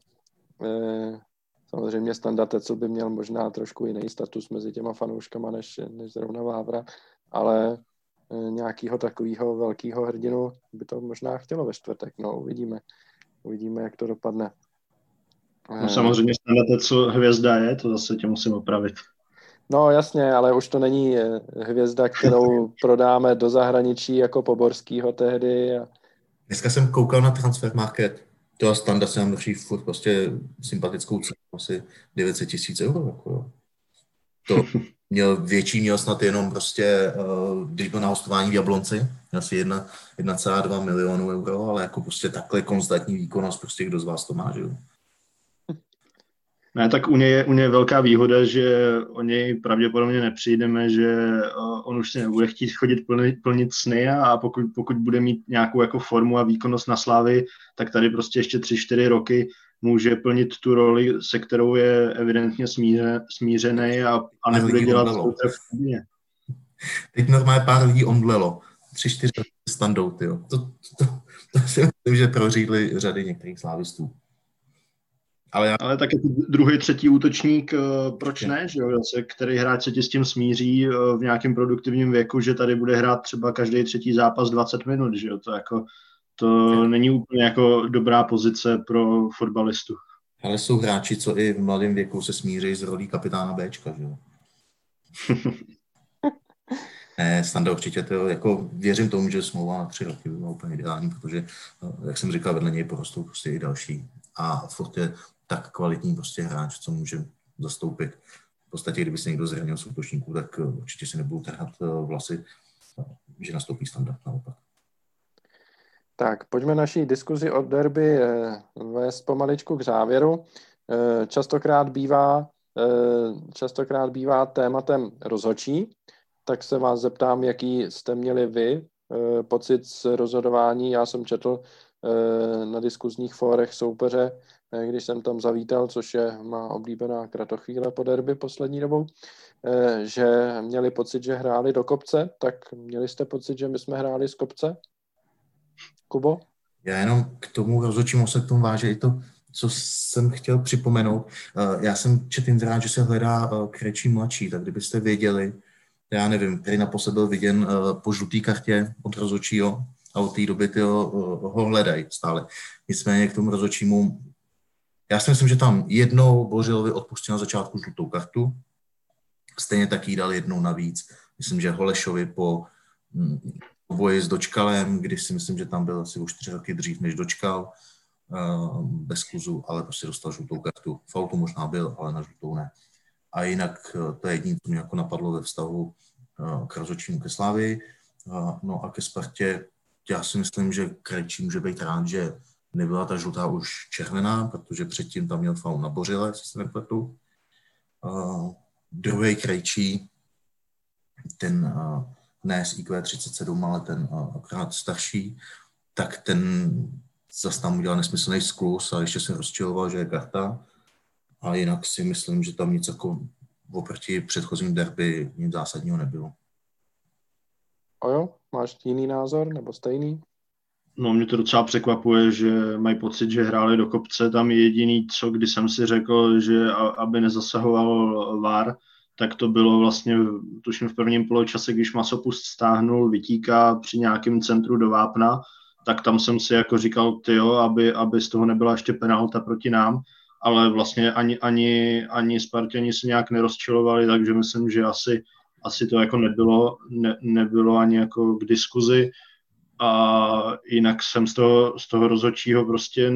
samozřejmě Standa co by měl možná trošku jiný status mezi těma fanouškama než, než zrovna Vávra, ale eh, nějakého takového velkého hrdinu by to možná chtělo ve čtvrtek. No, uvidíme. Uvidíme, jak to dopadne. No, samozřejmě Standa co hvězda je, to zase tě musím opravit. No jasně, ale už to není eh, hvězda, kterou prodáme do zahraničí jako Poborskýho tehdy. A... Dneska jsem koukal na Transfer Market to a Standa se nám drží furt prostě sympatickou cenu, asi 900 tisíc euro. Jako. To měl větší, měl snad jenom prostě, uh, když byl na hostování v Jablonci, asi 1,2 milionu euro, ale jako prostě takhle konstantní výkonnost, prostě kdo z vás to má, že jo? Ne, tak u něj, je, u něj je velká výhoda, že o něj pravděpodobně nepřijdeme, že on už si nebude chtít chodit plnit, plnit sny a pokud, pokud bude mít nějakou jako formu a výkonnost na slávy, tak tady prostě ještě tři, čtyři roky může plnit tu roli, se kterou je evidentně smíře, smířený a, a nebude dělat v Teď normálně pár lidí omdlelo. Tři, čtyři standou, tyjo. To, to, to, to si myslím, že prořídli řady některých slávistů. Ale, já... ale taky druhý, třetí útočník, eh, proč ne, že jo, zase, který hráč se ti s tím smíří eh, v nějakém produktivním věku, že tady bude hrát třeba každý třetí zápas 20 minut, že jo, to jako, to není úplně jako dobrá pozice pro fotbalistu. Ale jsou hráči, co i v mladém věku se smíří s rolí kapitána Bčka, že jo. Ne, Standa určitě to, jako věřím tomu, že smlouva na tři roky by byla úplně ideální, protože, eh, jak jsem říkal, vedle něj porostou prostě i další. A furt je tak kvalitní prostě hráč, co může zastoupit. V podstatě, kdyby se někdo zranil z útočníků, tak eh, určitě si nebudu trhat eh, vlasy. že nastoupí standard naopak. Tak, pojďme naší diskuzi o derby eh, vést pomaličku k závěru. Častokrát bývá, častokrát bývá tématem rozhočí, tak se vás zeptám, jaký jste měli vy pocit z rozhodování. Já jsem četl na diskuzních fórech soupeře, když jsem tam zavítal, což je má oblíbená kratochvíle po derby poslední dobou, že měli pocit, že hráli do kopce, tak měli jste pocit, že my jsme hráli z kopce? Kubo? Já jenom k tomu rozhodčímu se k tomu váže i to, co jsem chtěl připomenout. Eh, já jsem četl inzerát, že se hledá eh, Krečí mladší, tak kdybyste věděli, já nevím, který naposled byl viděn eh, po žluté kartě od rozhodčího a od té doby ty ho hledají stále. Nicméně k tomu rozhodčímu, já si myslím, že tam jednou Bořilovi odpustil na začátku žlutou kartu, stejně tak jí dal jednou navíc. Myslím, že Holešovi po hm, boji s Dočkalem, když si myslím, že tam byl asi už čtyři roky dřív, než Dočkal, uh, bez kluzu, ale prostě dostal žlutou kartu. Autu možná byl, ale na žlutou ne. A jinak uh, to je jediné, co mě jako napadlo ve vztahu uh, k rozhodčímu ke Slávii. No a ke Spartě, já si myslím, že Krejčí může být rád, že nebyla ta žlutá už červená, protože předtím tam měl faul na Bořile, jestli se nepletu. Uh, druhý Krejčí, ten uh, ne z IQ 37, ale ten akorát starší, tak ten zase tam udělal nesmyslný sklus a ještě se rozčiloval, že je karta. A jinak si myslím, že tam nic jako oproti předchozím derby nic zásadního nebylo. A jo, máš jiný názor nebo stejný? No mě to docela překvapuje, že mají pocit, že hráli do kopce. Tam jediný, co kdy jsem si řekl, že aby nezasahoval VAR, tak to bylo vlastně, tuším v prvním poločase, když Masopust stáhnul vytíka při nějakém centru do Vápna, tak tam jsem si jako říkal, tyjo, aby, aby z toho nebyla ještě penalta proti nám, ale vlastně ani, ani, ani Spartěni se nějak nerozčilovali, takže myslím, že asi, asi to jako nebylo, ne, nebylo ani jako k diskuzi a jinak jsem z toho, z toho rozhodčího prostě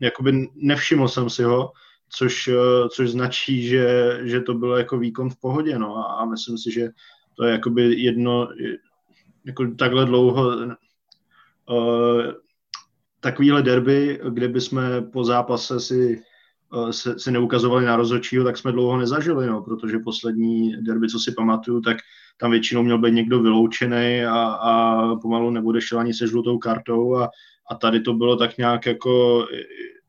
jakoby nevšiml jsem si ho, což, eh, což značí, že, že to bylo jako výkon v pohodě, no. A, myslím si, že to je jakoby jedno, jako takhle dlouho uh, takovýhle derby, kde bychom po zápase si, uh, se, si neukazovali na rozhodčího, tak jsme dlouho nezažili, no, protože poslední derby, co si pamatuju, tak tam většinou měl být někdo vyloučený a, a pomalu nebude šel ani se žlutou kartou a, a tady to bylo tak nějak jako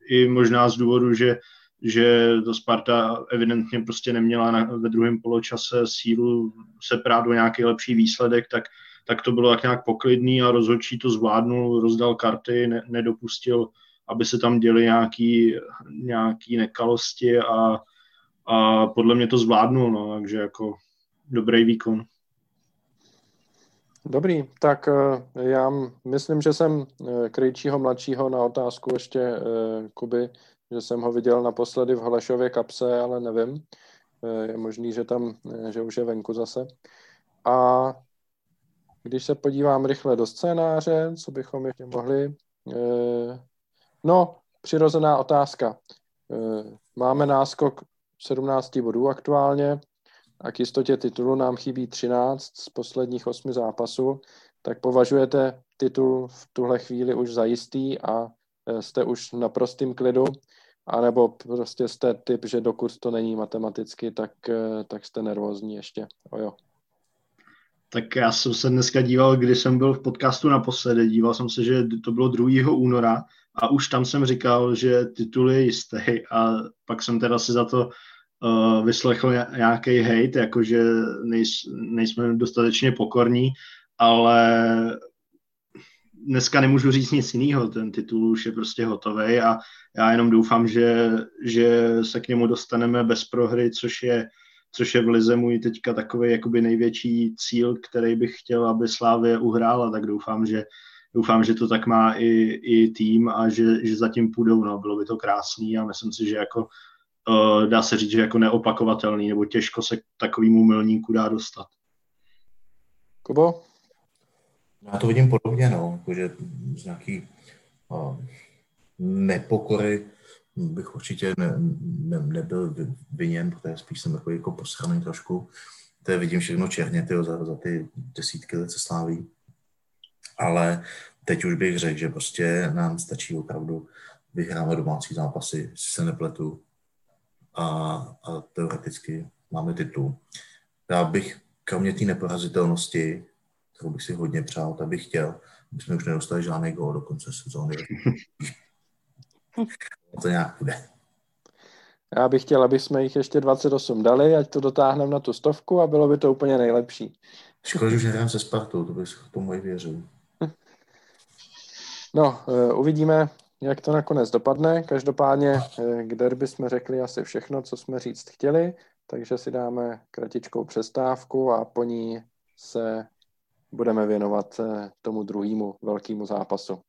i, i možná z důvodu, že že to Sparta evidentně prostě neměla na, ve druhém poločase sílu se prát do nějaký lepší výsledek, tak, tak to bylo tak nějak poklidný a rozhodčí to zvládnul, rozdal karty, ne, nedopustil, aby se tam děly nějaký, nějaký nekalosti a, a podle mě to zvládnul, no, takže jako dobrý výkon. Dobrý, tak eh, já myslím, že jsem eh, Krejčího mladšího na otázku ještě eh, Kuby že jsem ho viděl naposledy v Holešově kapse, ale nevím. Je možný, že tam, že už je venku zase. A když se podívám rychle do scénáře, co bychom ještě mohli... No, přirozená otázka. Máme náskok 17 bodů aktuálně a k jistotě titulu nám chybí 13 z posledních 8 zápasů, tak považujete titul v tuhle chvíli už za jistý a jste už na prostým klidu, anebo prostě jste typ, že dokud to není matematicky, tak, eh, tak jste nervózní ještě. Ojo. Tak já jsem se dneska díval, když jsem byl v podcastu naposledy, díval jsem se, že to bylo 2. února a už tam jsem říkal, že titul je jistý. A pak jsem teda si za to uh, vyslechl nějaký hate, jakože nejs, nejsme dostatečně pokorní, ale dneska nemůžu říct nic jiného, ten titul už je prostě hotový a já jenom doufám, že, že se k němu dostaneme bez prohry, což je, což je v Lize můj teďka takový jakoby největší cíl, který bych chtěl, aby Slávě uhrála, tak doufám, že doufám, že to tak má i, i tým a že, že zatím půjdou, no, bylo by to krásný a myslím si, že jako uh, dá se říct, že jako neopakovatelný, nebo těžko se k takovému milníku dá dostat. Kubo? Já to vidím podobně, no, jakože z nějaký uh, nepokory bych určitě ne, ne, nebyl viněn, protože spíš jsem takový jako posraný trošku, to je vidím všechno černě tyjo, za, za ty desítky let se sláví. Ale teď už bych řekl, že prostě nám stačí opravdu vyhráme domácí zápasy, jestli se nepletu. A, a teoreticky máme titul. Já bych, kromě té neporazitelnosti, kterou bych si hodně přál, tak bych chtěl, aby jsme už nedostali žádný gól do konce sezóny. to nějak bude. Já bych chtěl, aby jsme jich ještě 28 dali, ať to dotáhneme na tu stovku a bylo by to úplně nejlepší. Škoda, že už nehrám se Spartou, to bych tomu i věřil. No, eh, uvidíme, jak to nakonec dopadne. Každopádně eh, k derby jsme řekli asi všechno, co jsme říct chtěli, takže si dáme kratičkou přestávku a po ní se budeme věnovat eh, tomu druhému velkému zápasu.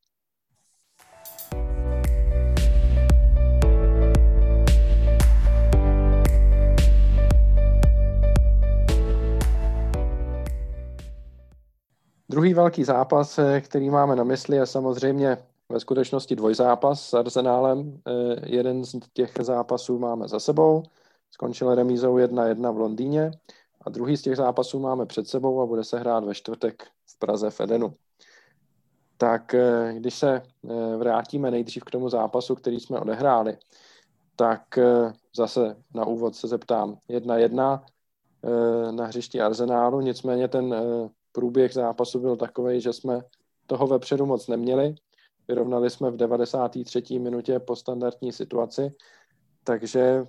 Druhý velký zápas, eh, který máme na mysli, je samozřejmě ve skutečnosti dvojzápas s Arsenálem. Jeden z těch zápasů máme za sebou. Skončil remízou 1-1 v Londýně a druhý z těch zápasů máme před sebou a bude se hrát ve čtvrtek v Praze v Edenu. Tak eh, když se eh, vrátíme nejdřív k tomu zápasu, který jsme odehráli, tak eh, zase na úvod se zeptám 1-1 na hřišti Arsenálu, nicméně ten průběh zápasu byl takový, že jsme toho vepředu moc neměli. Vyrovnali jsme v 93. minutě po standardní situaci, takže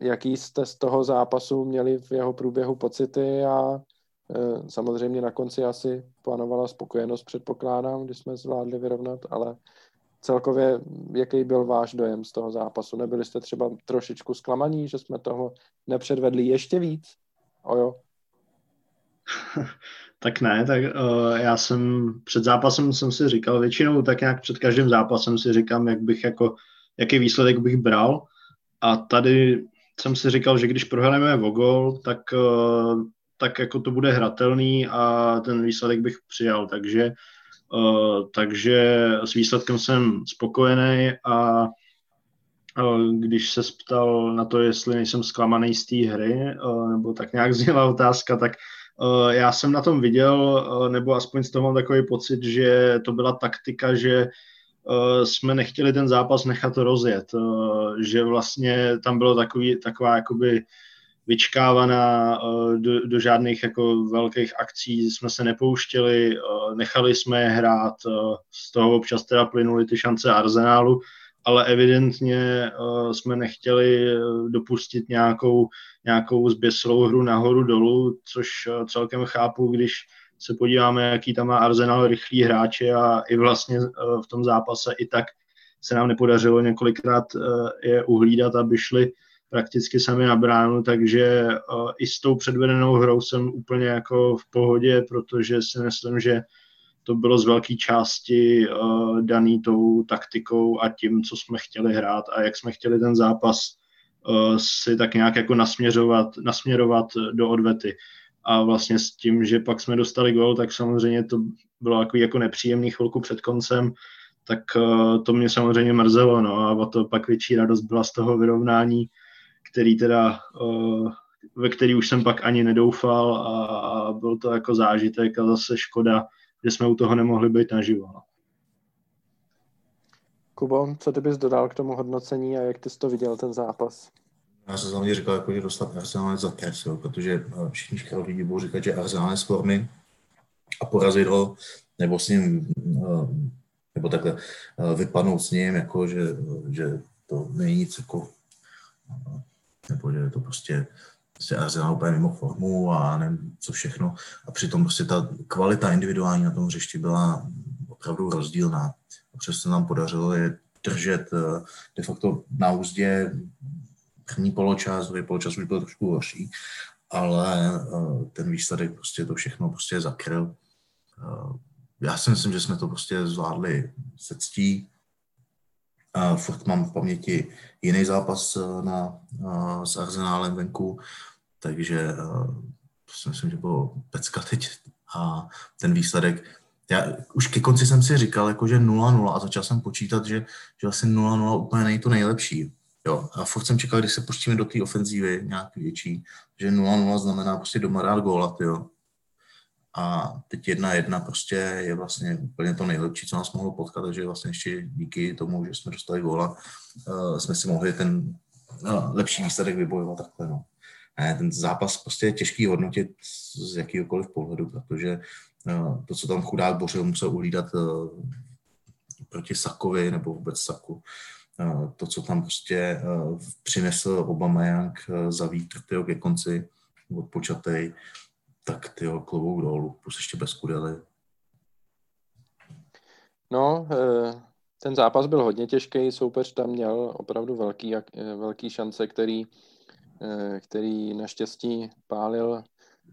jaký jste z toho zápasu měli v jeho průběhu pocity a e, samozřejmě na konci asi plánovala spokojenost, předpokládám, když jsme zvládli vyrovnat, ale celkově jaký byl váš dojem z toho zápasu? Nebyli jste třeba trošičku zklamaní, že jsme toho nepředvedli ještě víc? Ojo. tak ne, tak uh, já jsem před zápasem jsem si říkal, většinou tak nějak před každým zápasem si říkám, jak bych jako, jaký výsledek bych bral. A tady jsem si říkal, že když prohráme o gol, tak, uh, tak jako to bude hratelný a ten výsledek bych přijal, takže uh, takže s výsledkem jsem spokojený a když se ptal na to, jestli nejsem zklamaný z té hry, nebo tak nějak zněla otázka, tak já jsem na tom viděl, eh, nebo aspoň z toho mám takový pocit, že to byla taktika, že eh, jsme nechtěli ten zápas nechat rozjet, že vlastně tam bylo takový, taková jakoby vyčkávaná, do, do žádných jako velkých akcí jsme se nepouštěli, nechali jsme je hrát, z toho občas teda plynuly ty šance Arsenálu, ale evidentně uh, jsme nechtěli eh, dopustit nějakou, nějakou zběslou hru nahoru dolů, což uh, celkem chápu, když se podíváme, jaký tam má Arsenal rychlý hráče a i vlastně uh, v tom zápase i tak se nám nepodařilo několikrát uh, je uhlídat, aby šli prakticky sami na bránu, takže uh, i s tou předvedenou hrou jsem úplně jako v pohodě, protože si myslím, že to bylo z velké části uh, daný tou taktikou a tím, co jsme chtěli hrát a jak jsme chtěli ten zápas uh, si tak nějak jako nasměřovat, nasměrovat do odvety. A vlastně s tím, že pak jsme dostali gol, tak samozřejmě to bylo jako, jako nepříjemný chvilku před koncem, tak uh, to mě samozřejmě mrzelo, no a to pak větší radost byla z toho vyrovnání, který teda, uh, ve který už jsem pak ani nedoufal a, a byl to jako zážitek a zase škoda, že jsme u toho nemohli být naživo. No. Kubo, co ty bys dodal k tomu hodnocení a jak ty jsi to viděl, ten zápas? Já jsem hlavně říkal, jako, že dostat Arsenal za jo, protože eh, všichni školy lidi budou říkat, že Arsenal je z formy a porazit ho, nebo s ním, eh, nebo takhle eh, vypadnout s ním, jako, že, že to není nic jako, nebo že je to prostě prostě Arsenal úplně mimo formu a nevím, co všechno. A přitom prostě ta kvalita individuální na tom hřišti byla opravdu rozdílná. A přesto nám podařilo je držet eh, de facto na úzdě první poločas, druhý poločas už byl trošku horší, ale eh, ten výsledek prostě to všechno prostě zakryl. Eh, já si myslím, že jsme to prostě zvládli se ctí, Uh, furt mám v paměti jiný zápas uh, na, uh, s Arsenálem venku, takže uh, si myslím, že bylo pecka teď a ten výsledek, já už ke konci jsem si říkal, jako, že 0-0 a začal jsem počítat, že, že asi 0-0 úplně není to nejlepší. Jo, a furt jsem čekal, když se pustíme do té ofenzívy nějaký větší, že 0-0 znamená prostě doma dát góla, jo. A teď jedna jedna prostě je vlastně úplně to nejlepší, co nás mohlo potkat, takže vlastně ještě díky tomu, že jsme dostali góla, uh, jsme si mohli ten uh, lepší výsledek vybojovat takhle, no. Ten zápas prostě je těžký hodnotit z jakýkoliv pohledu, protože uh, to, co tam chudák Bořil musel uhlídat uh, proti Sakovi nebo vůbec Saku, to, co tam prostě přinesl Obama uh, za vítr ke konci odpočatej, tak ty klobouk dolů, plus ještě bez kudely. No, ten zápas byl hodně těžký, soupeř tam měl opravdu velký, velký šance, který Eh, který naštěstí pálil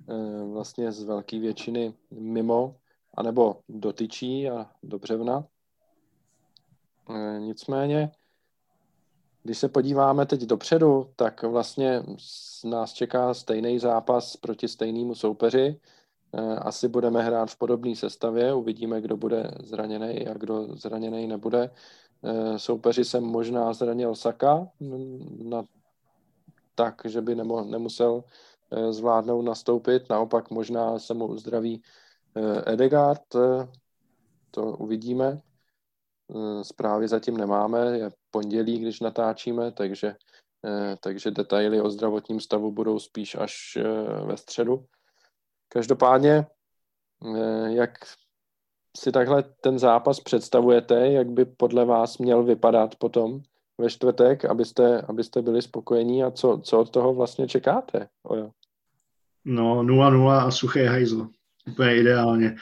eh, vlastně z velké většiny mimo, anebo dotyčí a do břevna. Eh, nicméně, když se podíváme teď dopředu, tak vlastně nás čeká stejný zápas proti stejnému soupeři. Asi budeme hrát v podobné sestavě, uvidíme, kdo bude zraněný a kdo zraněný nebude. Soupeři se možná zranil Saka, na tak, že by nemo, nemusel eh, zvládnout nastoupit. Naopak možná se mu uzdraví eh, Edegard, eh, to uvidíme. Zprávy zatím nemáme, je pondělí, když natáčíme, takže, takže detaily o zdravotním stavu budou spíš až ve středu. Každopádně, jak si takhle ten zápas představujete, jak by podle vás měl vypadat potom? ve čtvrtek, abyste, abyste byli spokojení a co, co od toho vlastně čekáte? Ojo. No 0-0 a suchý hajzl. Úplně ideálně.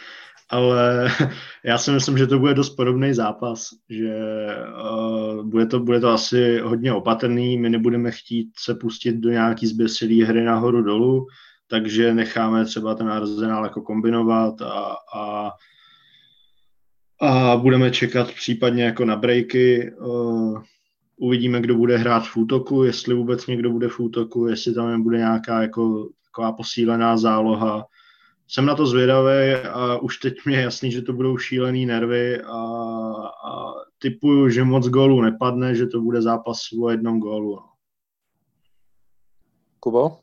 Ale já si myslím, že to bude dost podobný zápas, že uh, bude, to, bude to asi hodně opatrný, my nebudeme chtít se pustit do nějaký zběsilý hry nahoru dolů, takže necháme třeba ten arzenál jako kombinovat a, a, a budeme čekat případně jako na breaky. Uh, Uvidíme, kdo bude hrát v útoku, jestli vůbec někdo bude v útoku, jestli tam nebude nějaká jako taková posílená záloha. Jsem na to zvědavý a už teď mě je jasný, že to budou šílený nervy a, a typuju, že moc gólů nepadne, že to bude zápas o jednom gólu. No. Kubo?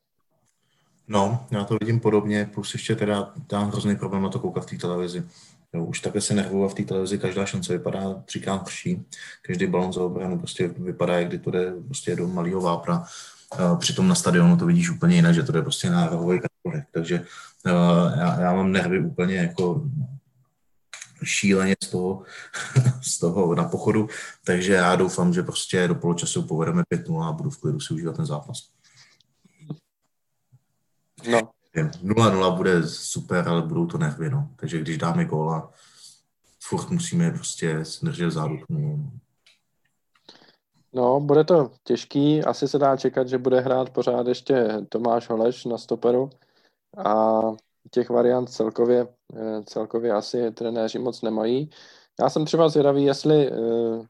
No, já to vidím podobně, plus ještě teda dám hrozný problém na to koukat v té televizi. Jo, už takhle se nervuju a v té televizi každá šance vypadá třikrát horší. Každý balon za obranu prostě vypadá, jak kdy to jde prostě do malého vápna. Přitom na stadionu to vidíš úplně jinak, že to jde prostě na rohový kategorek. Takže já, já, mám nervy úplně jako šíleně z toho, z toho na pochodu, takže já doufám, že prostě do poločasu povedeme 5-0 a budu v klidu si užívat ten zápas. No, 0-0 bude super, ale budou to nervy, no. Takže když dáme góla, furt musíme prostě držet zádu tomu. No, bude to těžký. Asi se dá čekat, že bude hrát pořád ještě Tomáš Holeš na stoperu a těch variant celkově, eh, celkově asi trenéři moc nemají. Já jsem třeba zvědavý, jestli eh,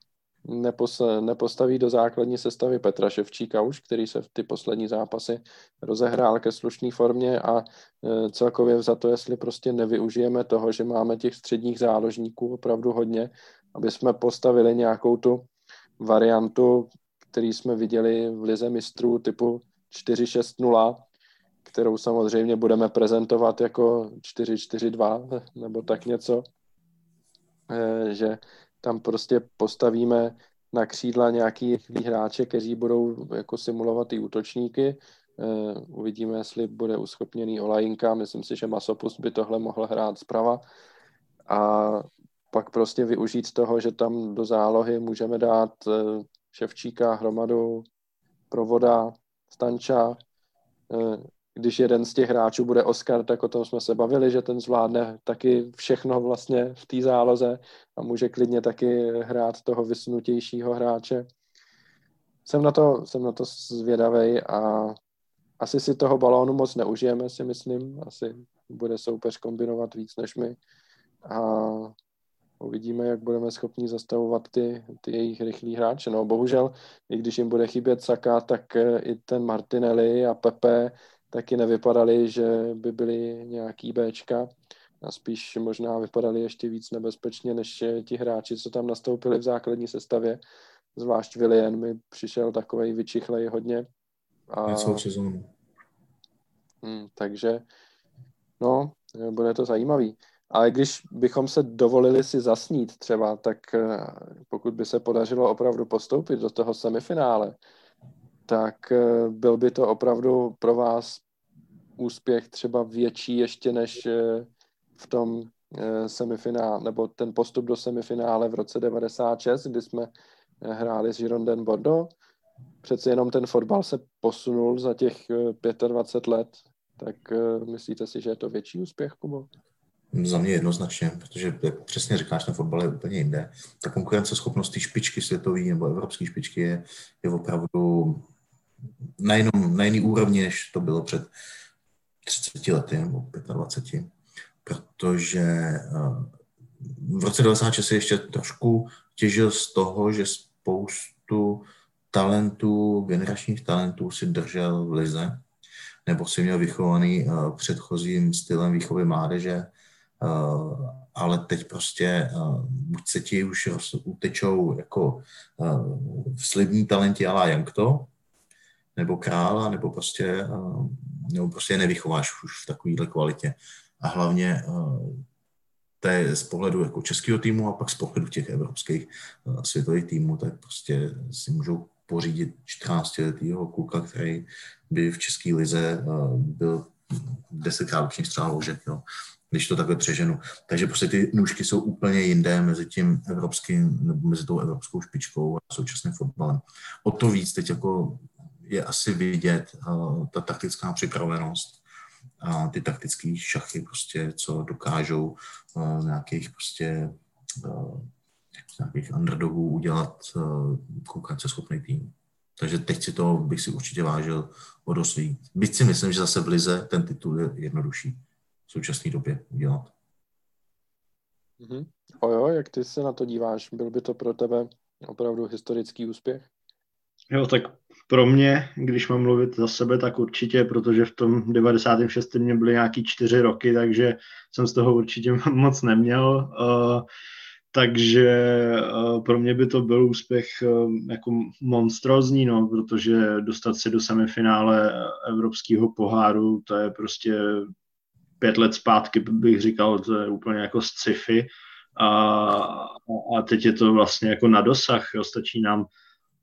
nepos, nepostaví do základní sestavy Petra Ševčíka už, který se v ty poslední zápasy rozehrál ke slušné formě a e, celkově za to, jestli prostě nevyužijeme toho, že máme těch středních záložníků opravdu hodně, aby jsme postavili nějakou tu variantu, který jsme viděli v Lize mistrů typu 4-6-0, kterou samozřejmě budeme prezentovat jako 4-4-2 nebo tak něco, e, že tam prostě postavíme na křídla nějaký hráče, kteří budou jako simulovat ty útočníky. Uh, uvidíme, jestli bude uschopněný Olajinka. Myslím si, že Masopust by tohle mohl hrát zprava. A pak prostě využít toho, že tam do zálohy můžeme dát uh, Ševčíka, Hromadu, Provoda, Stanča, když jeden z těch hráčů bude Oscar, tak o tom jsme se bavili, že ten zvládne taky všechno vlastně v té záloze a může klidně taky hrát toho vysunutějšího hráče. Jsem na to, jsem na to zvědavý a asi si toho balónu moc neužijeme, si myslím. Asi bude soupeř kombinovat víc než my. A uvidíme, jak budeme schopni zastavovat ty, ty jejich rychlí hráče. No bohužel, i když jim bude chybět Saka, tak i ten Martinelli a Pepe taky nevypadaly, že by byly nějaký Bčka a spíš možná vypadaly ještě víc nebezpečně než ti hráči, co tam nastoupili v základní sestavě. zvlášť Willian mi přišel takovej vyčichlej hodně. A, na celou sezónu. Hmm, takže, no, bude to zajímavý. Ale když bychom se dovolili si zasnít třeba, tak eh, pokud by se podařilo opravdu postoupit do toho semifinále, tak eh, byl by to opravdu pro vás úspěch třeba větší ještě než eh, v tom semifinále, nebo ten postup do semifinále v roce 96, kdy jsme hráli s Girondin Bordeaux. Přece jenom ten fotbal se posunul za těch 25 let, tak myslíte si, že je to větší úspěch, Kubo? Za mě jednoznačně, protože jak přesně říkáš, ten fotbal je úplně jinde. Ta konkurenceschopnost té špičky světové nebo evropské špičky je, je opravdu na, jinom, na jiný úrovni, než to bylo před 30 lety nebo 25. Protože eh, v roce 96 ještě trošku těžil z toho, že spoustu talentů, generačních talentů si držel v lize, nebo si měl vychovaný uh, předchozím stylem výchovy mládeže, Eh, ale teď prostě eh, buď se ti už utečou jako eh, slibní talenti ala Jankto, nebo krála, nebo prostě, nebo prostě nevychováš už v takovéhle kvalitě. A hlavně to je z pohledu jako českého týmu a pak z pohledu těch evropských světových týmů, tak prostě si můžou pořídit 14 letého kluka, který by v české lize byl desetkrát lepší střál ložek, jo když to takhle přeženu. Takže prostě ty nůžky jsou úplně jindé mezi tím evropským, nebo mezi tou evropskou špičkou a současným fotbalem. O to víc teď jako je asi vidět uh, ta taktická připravenost a ty taktické šachy, prostě, co dokážou uh, nějakých prostě uh, nějakých underdogů udělat konkurenceschopný tým. Takže teď si to bych si určitě vážil o dost víc. Byť si myslím, že zase v Lize ten titul je jednodušší v současné době udělat. Mm-hmm. O jo, jak ty se na to díváš? Byl by to pro tebe opravdu historický úspěch? Jo, tak pro mě, když mám mluvit za sebe, tak určitě, protože v tom 96. mě byly nějaký čtyři roky, takže jsem z toho určitě moc neměl. Uh, takže uh, pro mě by to byl úspěch uh, jako monstrózní, no, protože dostat se do semifinále Evropského poháru, to je prostě pět let zpátky bych říkal, to je úplně jako sci-fi a, a teď je to vlastně jako na dosah, jo, stačí nám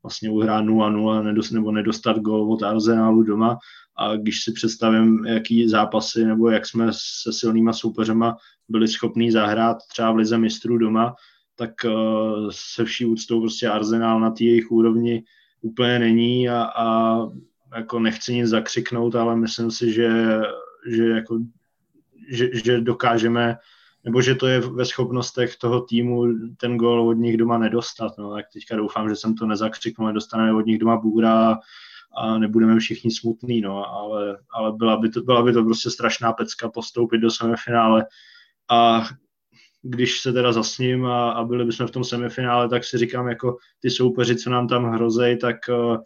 vlastně uhrát 0-0 nedost, nebo nedostat gol od Arsenalu doma. A když si představím, jaký zápasy nebo jak jsme se silnýma soupeřema byli schopní zahrát třeba v Lize mistrů doma, tak uh, se vší úctou prostě Arsenal na té jejich úrovni úplně není a, a jako nechci nic zakřiknout, ale myslím si, že, že jako že, že dokážeme, nebo že to je ve schopnostech toho týmu ten gol od nich doma nedostat. No, tak teďka doufám, že jsem to nezakřiknul, nedostaneme od nich doma bůra a nebudeme všichni smutní, no, ale, ale byla, by to, byla by to prostě strašná pecka postoupit do semifinále a když se teda zasním a, a byli bychom v tom semifinále, tak si říkám, jako ty soupeři, co nám tam hrozej, tak uh,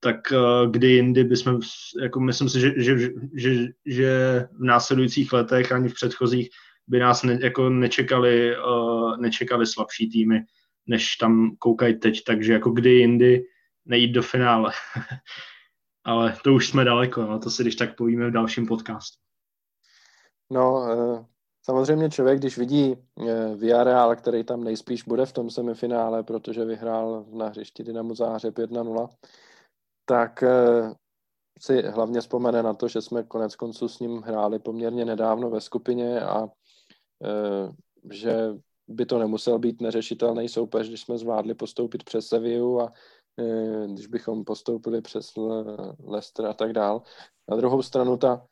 tak uh, kdy jindy bychom, jako myslím si, že, že, že, že v následujících letech ani v předchozích by nás ne, jako nečekali, uh, nečekali slabší týmy, než tam koukají teď, takže jako kdy jindy nejít do finále. Ale to už jsme daleko, no, to si když tak povíme v dalším podcastu. No, uh, samozřejmě člověk, když vidí uh, Villarreal, který tam nejspíš bude v tom semifinále, protože vyhrál na hřišti Dynamo Záhřeb 1-0, tak eh, si hlavně vzpomene na to, že jsme konec konců s ním hráli poměrně nedávno ve skupině a eh, že by to nemusel být neřešitelný soupeř, když jsme zvládli postoupit přes Sevillu a eh, když bychom postoupili přes Leicester a tak dál. Na druhou stranu ta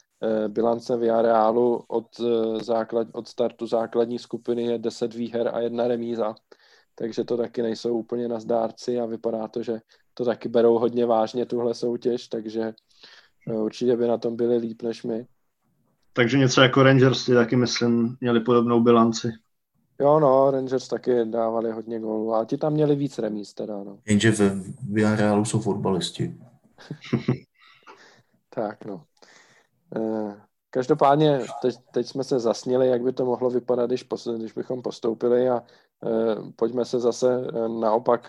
bilance Villarrealu od, základ, od startu základní skupiny je 10 výher a jedna remíza, takže to taky nejsou úplně na zdárci a vypadá to, že to taky berou hodně vážně, tuhle soutěž, takže eh, určitě by na tom byli líp než my. Takže něco jako Rangers ty taky, myslím, měli podobnou bilanci. Jo, no, Rangers taky dávali hodně gólů, ale ti tam měli víc remíz teda, no. Jenže ve Villarealu jsou fotbalisti. tak, no. E, každopádně teď, teď jsme se zasnili, jak by to mohlo vypadat, když, pos, když bychom postoupili a e, pojďme se zase e, naopak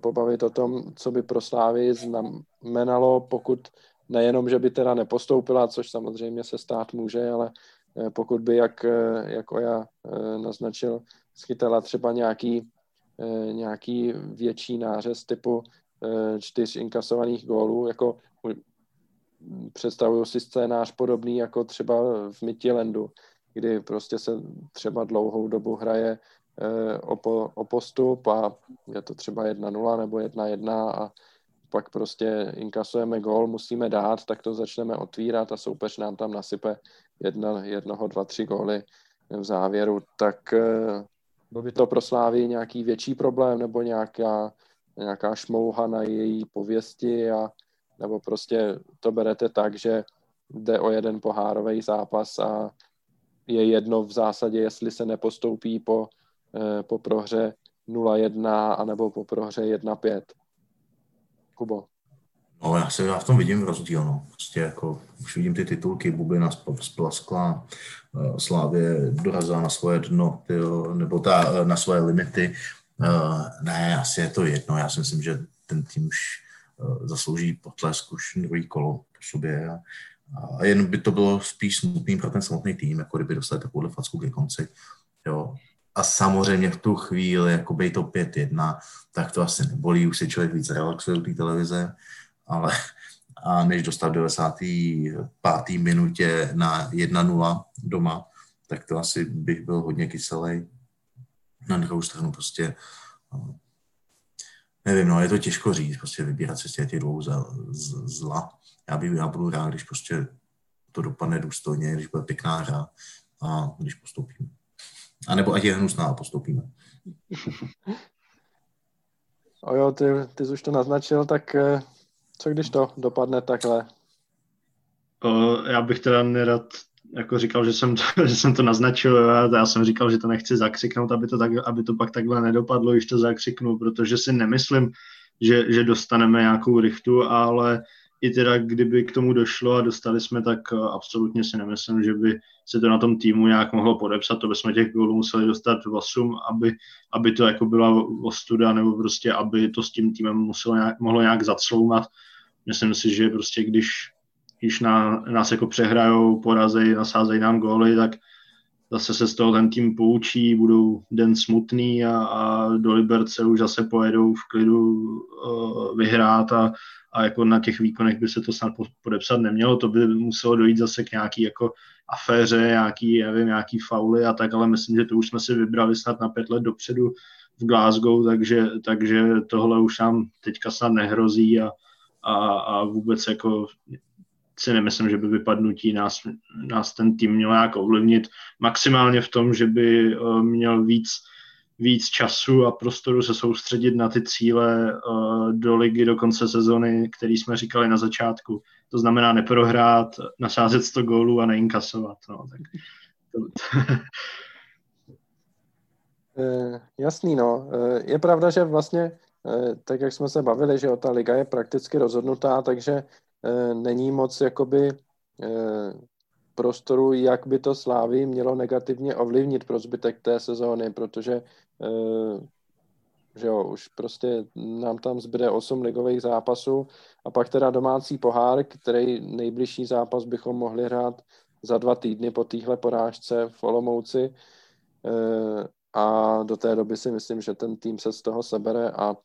pobavit o tom, co by pro Slávy znamenalo, pokud nejenom, že by teda nepostoupila, což samozřejmě se stát může, ale pokud by, jak, jak Oja naznačil, schytala třeba nějaký, nějaký větší nářez typu čtyř inkasovaných gólů, jako představuju si scénář podobný jako třeba v Midtjyllandu, kdy prostě se třeba dlouhou dobu hraje eh, o, po, o postup a je to třeba 1-0 nebo 1-1 a pak prostě inkasujeme gól, musíme dát, tak to začneme otvírat a soupeř nám tam nasype jedna, jednoho, dva, tři góly v závěru, tak eh, by to pro Slávy nějaký větší problém nebo nějaká, nějaká šmouha na její pověsti a nebo prostě to berete tak, že jde o jeden pohárový zápas a je jedno v zásadě, jestli se nepostoupí po, eh, po prohře 0-1 anebo po prohře 1-5. Kubo. No, já, se, já v tom vidím rozdíl, no. Prostě jako, už vidím ty titulky, bublina splaskla, uh, Slávě dorazila na svoje dno, tyjo, nebo ta, eh, na svoje limity. Uh, ne, asi je to jedno, já si myslím, že ten tým už zaslouží potlesk už druhý kolo po sobě a, a jen by to bylo spíš smutný pro ten samotný tým, jako kdyby dostali takovouhle facku ke konci. Jo. A samozřejmě v tu chvíli, jako by to 5-1, tak to asi nebolí, už si člověk víc relaxuje u té televize, ale a než dostat v 95. minutě na 1-0 doma, tak to asi bych byl hodně kyselý. Na druhou stranu prostě nevím, no, je to těžko říct, prostě vybírat se z těch dvou zla já, bych, já budu rád, když prostě to dopadne důstojně, když bude pěkná hra a když postoupíme. A nebo ať je hnusná a postoupíme. O jo, ty, ty jsi už to naznačil, tak eh, co když to dopadne takhle? O, já bych teda nerad jako říkal, že jsem, to, že jsem to naznačil, já, já jsem říkal, že to nechci zakřiknout, aby to, tak, aby to pak takhle nedopadlo, když to zakřiknu, protože si nemyslím, že, že dostaneme nějakou rychtu, ale i teda kdyby k tomu došlo a dostali jsme, tak eh, absolutně si nemyslím, že by se to na tom týmu nějak mohlo podepsat, to bychom těch gólů museli dostat 8, aby, aby to jako byla ostuda, nebo prostě, aby to s tím týmem muselo nějak, mohlo nějak zacloumat. Myslím si, že prostě když, když na, nás jako přehrajou, porazej, nasázejí nám góly, tak zase se z toho ten tým poučí, budou den smutný a, a do Liberce už zase pojedou v klidu uh, vyhrát a, a jako na těch výkonech by se to snad podepsat nemělo, to by muselo dojít zase k nějaký jako aféře, nějaký, nevím, nějaký fauly a tak, ale myslím, že to už jsme si vybrali snad na pět let dopředu v Glasgow, takže, takže tohle už nám teďka snad nehrozí a, a, a vůbec jako si nemyslím, že by vypadnutí nás, nás ten tým měl nějak ovlivnit. Maximálně v tom, že by uh, měl víc víc času a prostoru se soustředit na ty cíle uh, do ligy do konce sezony, který jsme říkali na začátku. To znamená neprohrát, nasázet 100 gólů a neinkasovat. No, tak to... Eh, jasný, no. Eh, je pravda, že vlastně, tak jak jsme se bavili, že ta liga je prakticky rozhodnutá, takže není moc jakoby prostoru, jak by to Slávy mělo negativně ovlivnit pro zbytek té sezóny, protože uh, že jo, už prostě nám tam zbyde 8 ligových zápasů a pak teda domácí pohár, který nejbližší zápas bychom mohli hrát za dva týdny po téhle porážce v Olomouci do té doby si myslím, že ten tým se z toho sebere a uh,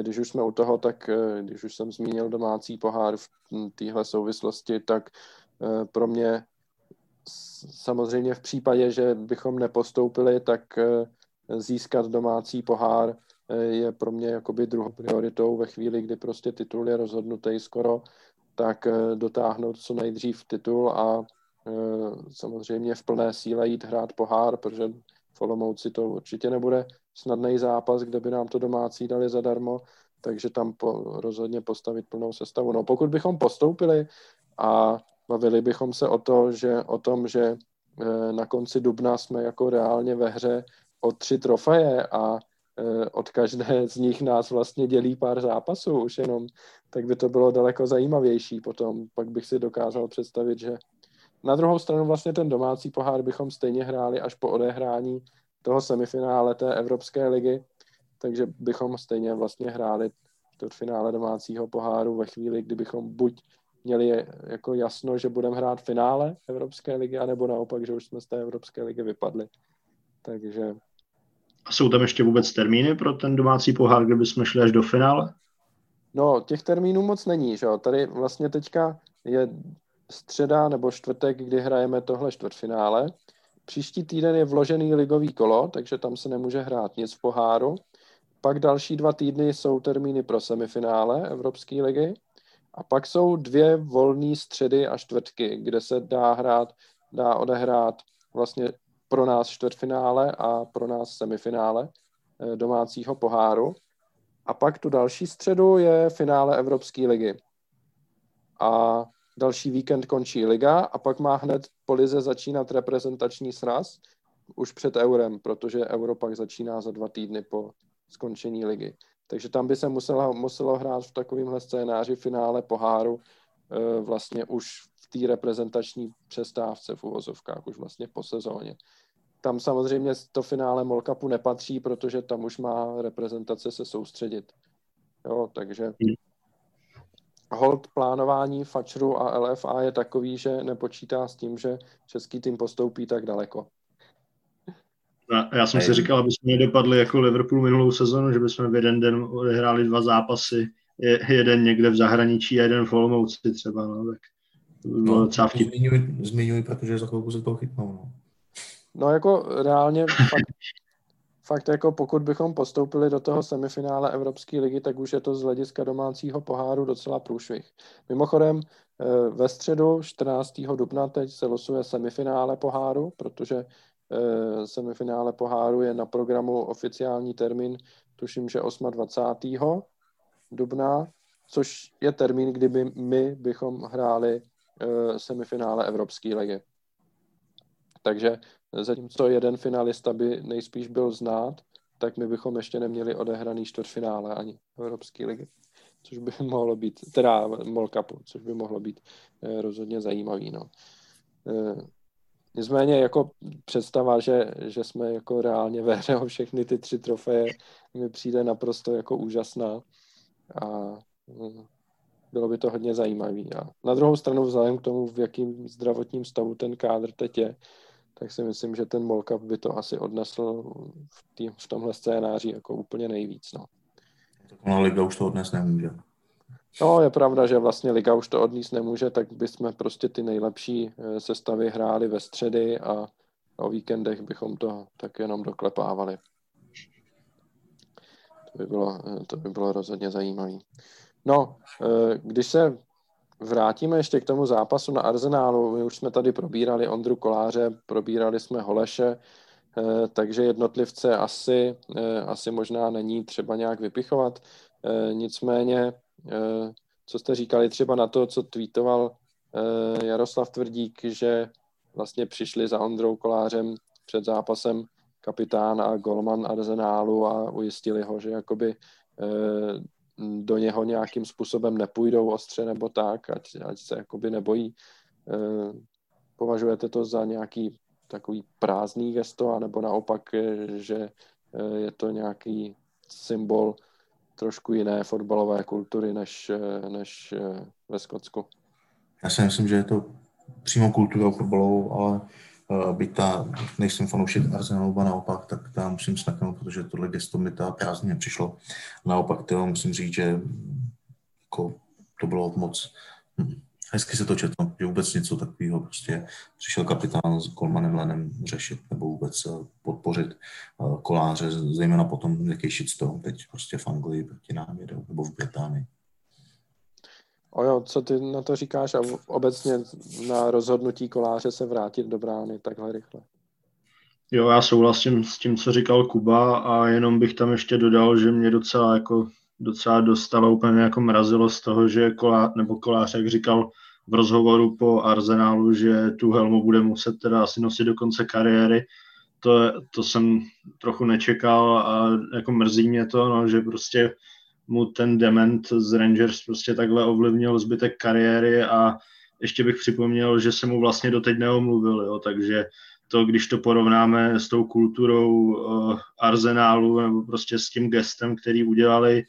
když už jsme u toho, tak když už jsem zmínil domácí pohár v téhle souvislosti, tak pro mě samozřejmě v případě, že bychom nepostoupili, tak získat domácí pohár je pro mě jakoby druhou prioritou ve chvíli, kdy prostě titul je rozhodnutý skoro, tak dotáhnout co nejdřív titul a samozřejmě v plné síle jít hrát pohár, protože v Olomouci to určitě nebude snadný zápas, kde by nám to domácí dali zadarmo, takže tam po, rozhodně postavit plnou sestavu. No pokud bychom postoupili a Bavili bychom se o, to, že, o tom, že eh, na konci dubna jsme jako reálně ve hře o tři trofeje a eh, od každé z nich nás vlastně dělí pár zápasů už jenom, tak by to bylo daleko zajímavější potom. Pak bych si dokázal představit, že na druhou stranu vlastně ten domácí pohár bychom stejně hráli až po odehrání toho semifinále té Evropské ligy, takže bychom stejně vlastně hráli čtvrtfinále domácího poháru ve chvíli, kdybychom buď měli jako jasno, že budeme hrát finále Evropské ligy, anebo naopak, že už jsme z té Evropské ligy vypadli. Takže... A jsou tam ještě vůbec termíny pro ten domácí pohár, kde bychom šli až do finále? No, těch termínů moc není, že jo. Tady vlastně teďka je středa nebo čtvrtek, kdy hrajeme tohle čtvrtfinále. Příští týden je vložený ligový kolo, takže tam se nemůže hrát nic v poháru. Pak další dva týdny jsou termíny pro semifinále Evropské ligy. A pak jsou dvě volné středy a čtvrtky, kde se dá hrát, dá odehrát vlastně pro nás čtvrtfinále a pro nás semifinále eh, domácího poháru. A pak tu další středu je finále Evropské ligy. A další víkend končí liga a pak má hned po lize začínat reprezentační sraz už před eurem, protože euro pak začíná za dva týdny po skončení ligy. Takže tam by se muselo, muselo hrát v takovémhle scénáři finále poháru e, vlastně už v té reprezentační přestávce v uvozovkách, už vlastně po sezóně. Tam samozřejmě to finále Molkapu nepatří, protože tam už má reprezentace se soustředit. Jo, takže hmm. Hold plánování Fačru a LFA je takový, že nepočítá s tím, že český tým postoupí tak daleko. Já jsem si říkal, aby jsme nedopadli jako Liverpool minulou sezonu, že bychom v jeden den odehráli dva zápasy, jeden někde v zahraničí a jeden v Olomouci třeba, no, tak no, zmiňuj, zmiňuj, protože za chvilku se toho chytnou, no. No jako reálně fakt, fakt jako pokud bychom postoupili do toho semifinále Evropské ligy, tak už je to z hlediska domácího poháru docela průšvih. Mimochodem eh, ve středu 14. dubna teď se losuje semifinále poháru, protože Eh, semifinále poháru je na programu oficiální termín, tuším, že 28. dubna, což je termín, kdyby my bychom hráli eh, semifinále Evropské ligy. Takže zatímco jeden finalista by nejspíš byl znát, tak my bychom ještě neměli odehraný čtvrtfinále ani Evropské ligy, což by mohlo být, teda Mall Cupu, což by mohlo být eh, rozhodně zajímavý. No. Nicméně jako představa, že, že jsme jako reálně ve hře o všechny ty tři trofeje, mi přijde naprosto jako úžasná a mm, bylo by to hodně zajímavý. A na druhou stranu vzhledem k tomu, v jakým zdravotním stavu ten kádr teď je, tak si myslím, že ten Molkap by to asi odnesl v, tý, v tomhle scénáři jako úplně nejvíc. No. Tak liga už to odnes nemůže. No, je pravda, že vlastně Liga už to odníst nemůže, tak bychom prostě ty nejlepší eh, sestavy hráli ve středy a o víkendech bychom to tak jenom doklepávali. To by bylo, eh, to by bylo rozhodně zajímavé. No, eh, když se vrátíme ještě k tomu zápasu na Arzenálu, my už jsme tady probírali Ondru Koláře, probírali jsme Holeše, takže jednotlivce asi, asi možná není třeba nějak vypichovat. Nicméně Eh, co jste říkali třeba na to, co tweetoval eh, Jaroslav Tvrdík, že vlastně přišli za Ondrou Kolářem před zápasem kapitán a golman Arsenálu a ujistili ho, že jakoby eh, do něho nějakým způsobem nepůjdou ostře nebo tak, ať, ať se jakoby nebojí. Považujete to za nějaký takový prázdný gesto, anebo naopak, že je to nějaký symbol trošku jiné fotbalové kultury než, než eh, ve Skotsku. Já si myslím, že je to přímo kulturou fotbalovou, ale byť ta, nejsem fanoušek Arsenalu, a naopak, tak tam musím snaknout, protože tohle gesto mi ta prázdně přišlo. Naopak, to musím říct, že jako, to bylo moc, hm, hezky se to četlo, že vůbec něco takového prostě přišel kapitán s Kolmanem Lenem řešit nebo vůbec eh, podpořit eh, koláře, zejména potom, jaký shitstorm teď prostě v Anglii proti nám jedou, nebo v Británii. O jo, co ty na to říkáš a obecně na rozhodnutí koláře se vrátit do brány takhle rychle? Jo, já souhlasím s tím, co říkal Kuba a jenom bych tam ještě dodal, že mě docela jako docela dostalo úplně jako mrazilo z toho, že kolá, nebo kolář, jak říkal v rozhovoru po Arsenálu, že tu helmu bude muset teda asi nosit do konce kariéry. To, to jsem trochu nečekal a jako mrzí mě to, no, že prostě mu ten dement z Rangers prostě takhle ovlivnil zbytek kariéry a ještě bych připomněl, že se mu vlastně doteď neomluvil, jo, takže to, když to porovnáme s tou kulturou uh, arzenálu nebo prostě s tím gestem, který udělali,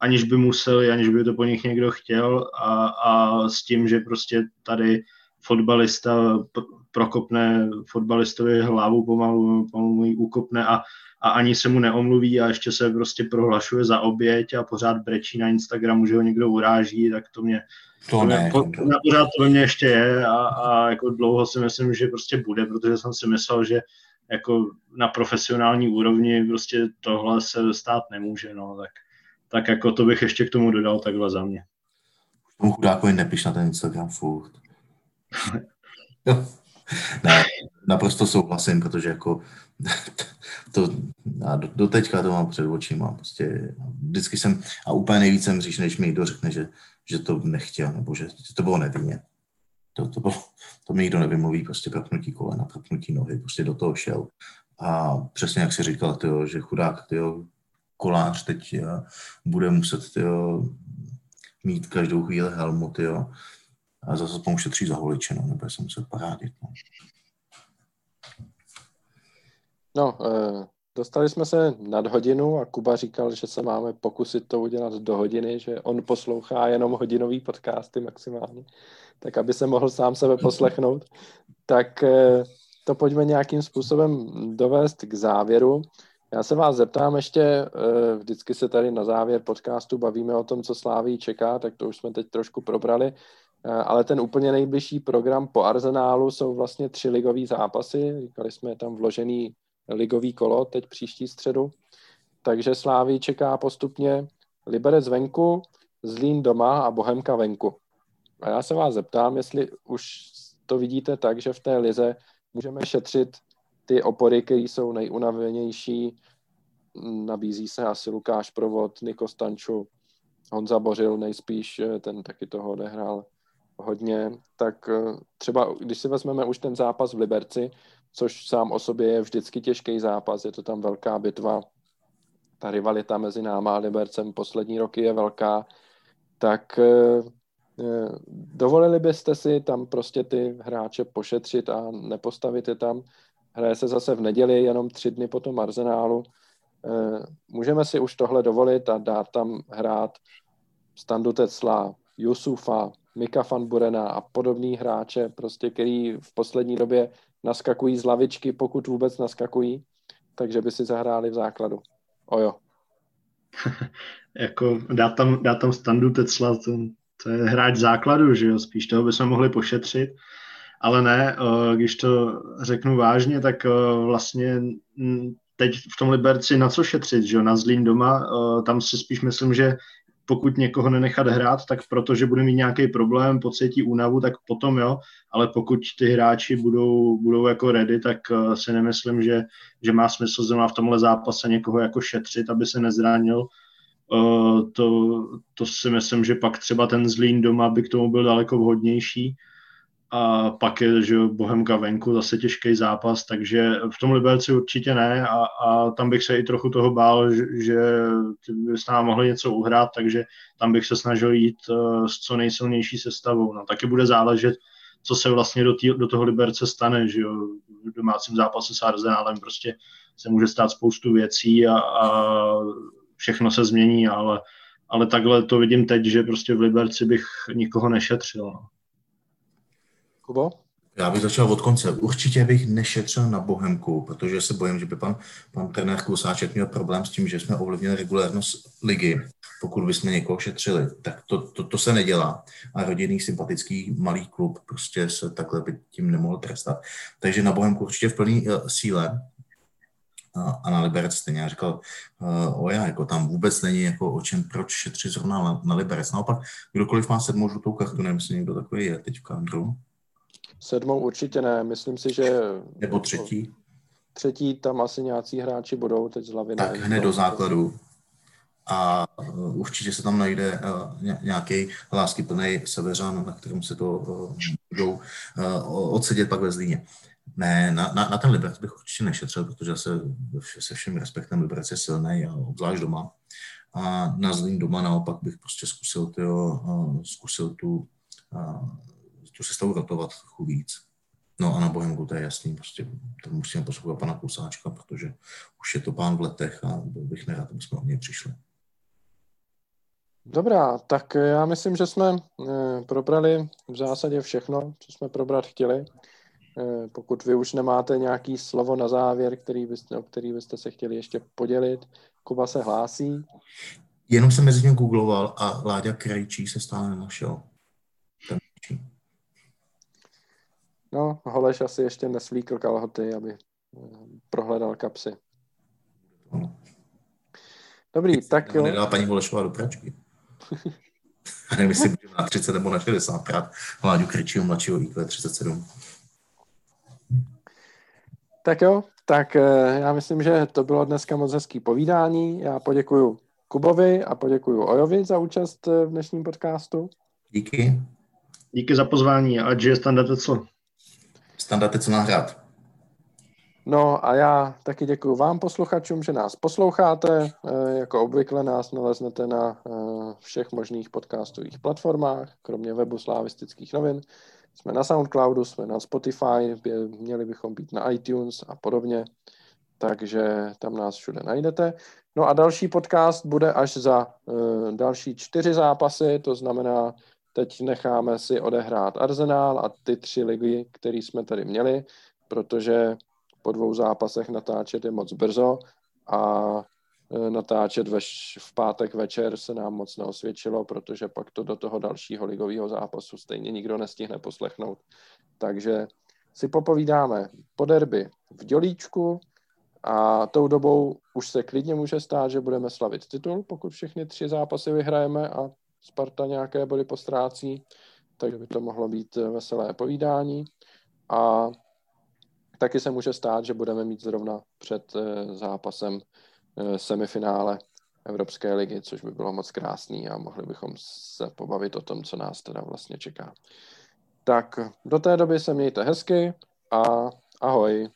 aniž by museli, aniž by to po nich někdo chtěl a, a s tím, že prostě tady fotbalista prokopne fotbalistovi hlavu pomalu, pomalu ji ukopne a, a ani se mu neomluví a ještě se prostě prohlašuje za oběť a pořád brečí na Instagramu, že ho někdo uráží, tak to mě to ne. Po, na pořád to ve mně ještě je a, a jako dlouho si myslím, že prostě bude, protože jsem si myslel, že jako na profesionální úrovni prostě tohle se stát nemůže, no, tak, tak jako to bych ještě k tomu dodal takhle za mě. Tomu chudákovi nepiš na ten Instagram furt. ne, naprosto souhlasím, protože jako to, a do, do teďka to mám před očima. Prostě vždycky jsem, a úplně nejvíc jsem říš, než mi někdo řekne, že, že to nechtěl, nebo že, že to bylo nevinně. To, to, bylo, to mi nikdo nevymluví, prostě propnutí kolena, propnutí nohy, prostě do toho šel. A přesně jak si říkal, tyjo, že chudák tyjo, kolář teď jo, bude muset tyjo, mít každou chvíli helmu, tyjo, a zase tomu šetří za holiče, no, nebude se muset parádit. No. No, eh, dostali jsme se nad hodinu a Kuba říkal, že se máme pokusit to udělat do hodiny, že on poslouchá jenom hodinový podcasty maximálně, tak aby se mohl sám sebe poslechnout. Tak eh, to pojďme nějakým způsobem dovést k závěru. Já se vás zeptám ještě, eh, vždycky se tady na závěr podcastu bavíme o tom, co Sláví čeká, tak to už jsme teď trošku probrali, ale ten úplně nejbližší program po Arsenálu jsou vlastně tři ligové zápasy, říkali jsme tam vložený ligový kolo teď příští středu. Takže Slávy čeká postupně Liberec venku, Zlín doma a Bohemka venku. A já se vás zeptám, jestli už to vidíte tak, že v té lize můžeme šetřit ty opory, které jsou nejunavenější. Nabízí se asi Lukáš Provod, Niko Stanču, Honza Bořil nejspíš, ten taky toho odehrál hodně. Tak eh, třeba, když si vezmeme už ten zápas v Liberci, což sám o sobě je vždycky těžký zápas, je to tam velká bitva. Ta rivalita mezi náma a Libercem poslední roky je velká, tak eh, eh, dovolili byste si tam prostě ty hráče pošetřit a nepostavit je tam. Hraje se zase v neděli, jenom tři dny po tom arzenálu. Eh, můžeme si už tohle dovolit a dát tam hrát Standu Tecla, Jusufa, Mika van Burena a podobný hráče, prostě, který v poslední době naskakují z lavičky, pokud vůbec naskakují, takže by si zahráli v základu. Ojo. jako dát tam, dát tam standu Tecla, to, to je hráč základu, že jo, spíš toho bychom mohli pošetřit, ale ne, eh, když to řeknu vážně, tak eh, vlastně teď v tom Liberci na co šetřit, že jo, na Zlín doma, eh, tam si spíš myslím, že pokud někoho nenechat hrát, tak protože bude mít nějaký problém, pocítí únavu, tak potom jo, ale pokud ty hráči budou, budou jako ready, tak uh, si nemyslím, že, že má smysl zrovna v tomhle zápase někoho jako šetřit, aby se nezranil. Uh, to, to si myslím, že pak třeba ten Zlín doma by k tomu byl daleko vhodnější a pak je že Bohemka venku, zase těžký zápas, takže v tom Liberci určitě ne a, a tam bych se i trochu toho bál, že, že by s námi mohli něco uhrát, takže tam bych se snažil jít uh, s co nejsilnější sestavou. No, taky bude záležet, co se vlastně do, tý, do toho Liberce stane, že jo, v domácím zápase s Arsenálem prostě se může stát spoustu věcí a, a všechno se změní, ale, ale takhle to vidím teď, že prostě v Liberci bych nikoho nešetřil. No. Kubo? Já bych začal od konce. Určitě bych nešetřil na Bohemku, protože se bojím, že by pan, pan trenér Klusáček měl problém s tím, že jsme ovlivnili regulérnost ligy. Pokud bychom někoho šetřili, tak to, to, to se nedělá. A rodinný, sympatický malý klub prostě se takhle by tím nemohl trestat. Takže na Bohemku určitě v plné uh, síle. a na Liberec stejně já říkal, uh, o já, jako tam vůbec není jako o čem, proč šetřit zrovna na, na Liberec. Naopak, kdokoliv má sedmou žlutou kartu, nevím, jestli někdo takový je teď v kandru. Sedmou určitě ne, myslím si, že... Nebo třetí? Třetí tam asi nějací hráči budou, teď z hlavy Tak hned do základu. A uh, určitě se tam najde uh, nějaký láskyplný seveřan, na kterém se to uh, můžou odsedět pak ve Zlíně. Ne, na, na, na ten Liberec bych určitě nešetřil, protože se, se všem respektem Liberec je silný, a obzvlášť doma. A na Zlín doma naopak bych prostě zkusil, tyjo, zkusil tu tu sestavu rotovat trochu víc. No a na Bohemku to je jasný, prostě to musíme poslouchat pana Kusáčka, protože už je to pán v letech a byl bych nerad, aby jsme o něj přišli. Dobrá, tak já myslím, že jsme eh, probrali v zásadě všechno, co jsme probrat chtěli. Eh, pokud vy už nemáte nějaký slovo na závěr, který byste, o který byste se chtěli ještě podělit, Kuba se hlásí. Jenom jsem mezi tím googloval a Láďa Krejčí se stále nenašel. Ten No, Holeš asi ještě nesvlíkl kalhoty, aby eh, prohledal kapsy. Dobrý, tak jo. Nedala paní Holešová do pračky. A nevím, jestli bude na 30 nebo na 60 krát Láďu Krejčího mladšího IQ 37. Tak jo, tak eh, já myslím, že to bylo dneska moc hezký povídání. Já poděkuju Kubovi a poděkuju Ojovi za účast eh, v dnešním podcastu. Díky. Díky za pozvání a je standard co? Standard co nahrát. No a já taky děkuji vám posluchačům, že nás posloucháte. Eh, jako obvykle nás naleznete na všech možných podcastových platformách, kromě webu Slavistických novin. Jsme na Soundcloudu, jsme na Spotify, měli bychom být na iTunes a podobně, takže tam nás všude najdete. No a další podcast bude až za uh, další čtyři zápasy, to znamená, teď necháme si odehrát Arsenal a ty tři ligy, které jsme tady měli, protože po dvou zápasech natáčet je moc brzo a Eh, natáčet ve, v pátek večer se nám moc neosvědčilo, protože pak to do toho dalšího ligového zápasu stejně nikdo nestihne poslechnout. Takže si popovídáme po derby v Dělíčku a tou dobou už se klidně může stát, že budeme slavit titul, pokud všechny tři zápasy vyhrajeme a Sparta nějaké body postrácí, takže by to mohlo být veselé povídání. A taky se může stát, že budeme mít zrovna před eh, zápasem Eh, semifinále Evropské ligy, což by bylo moc krásný a mohli bychom se pobavit o tom, co nás teda vlastně čeká. Tak do té doby se mějte hezky a ahoj.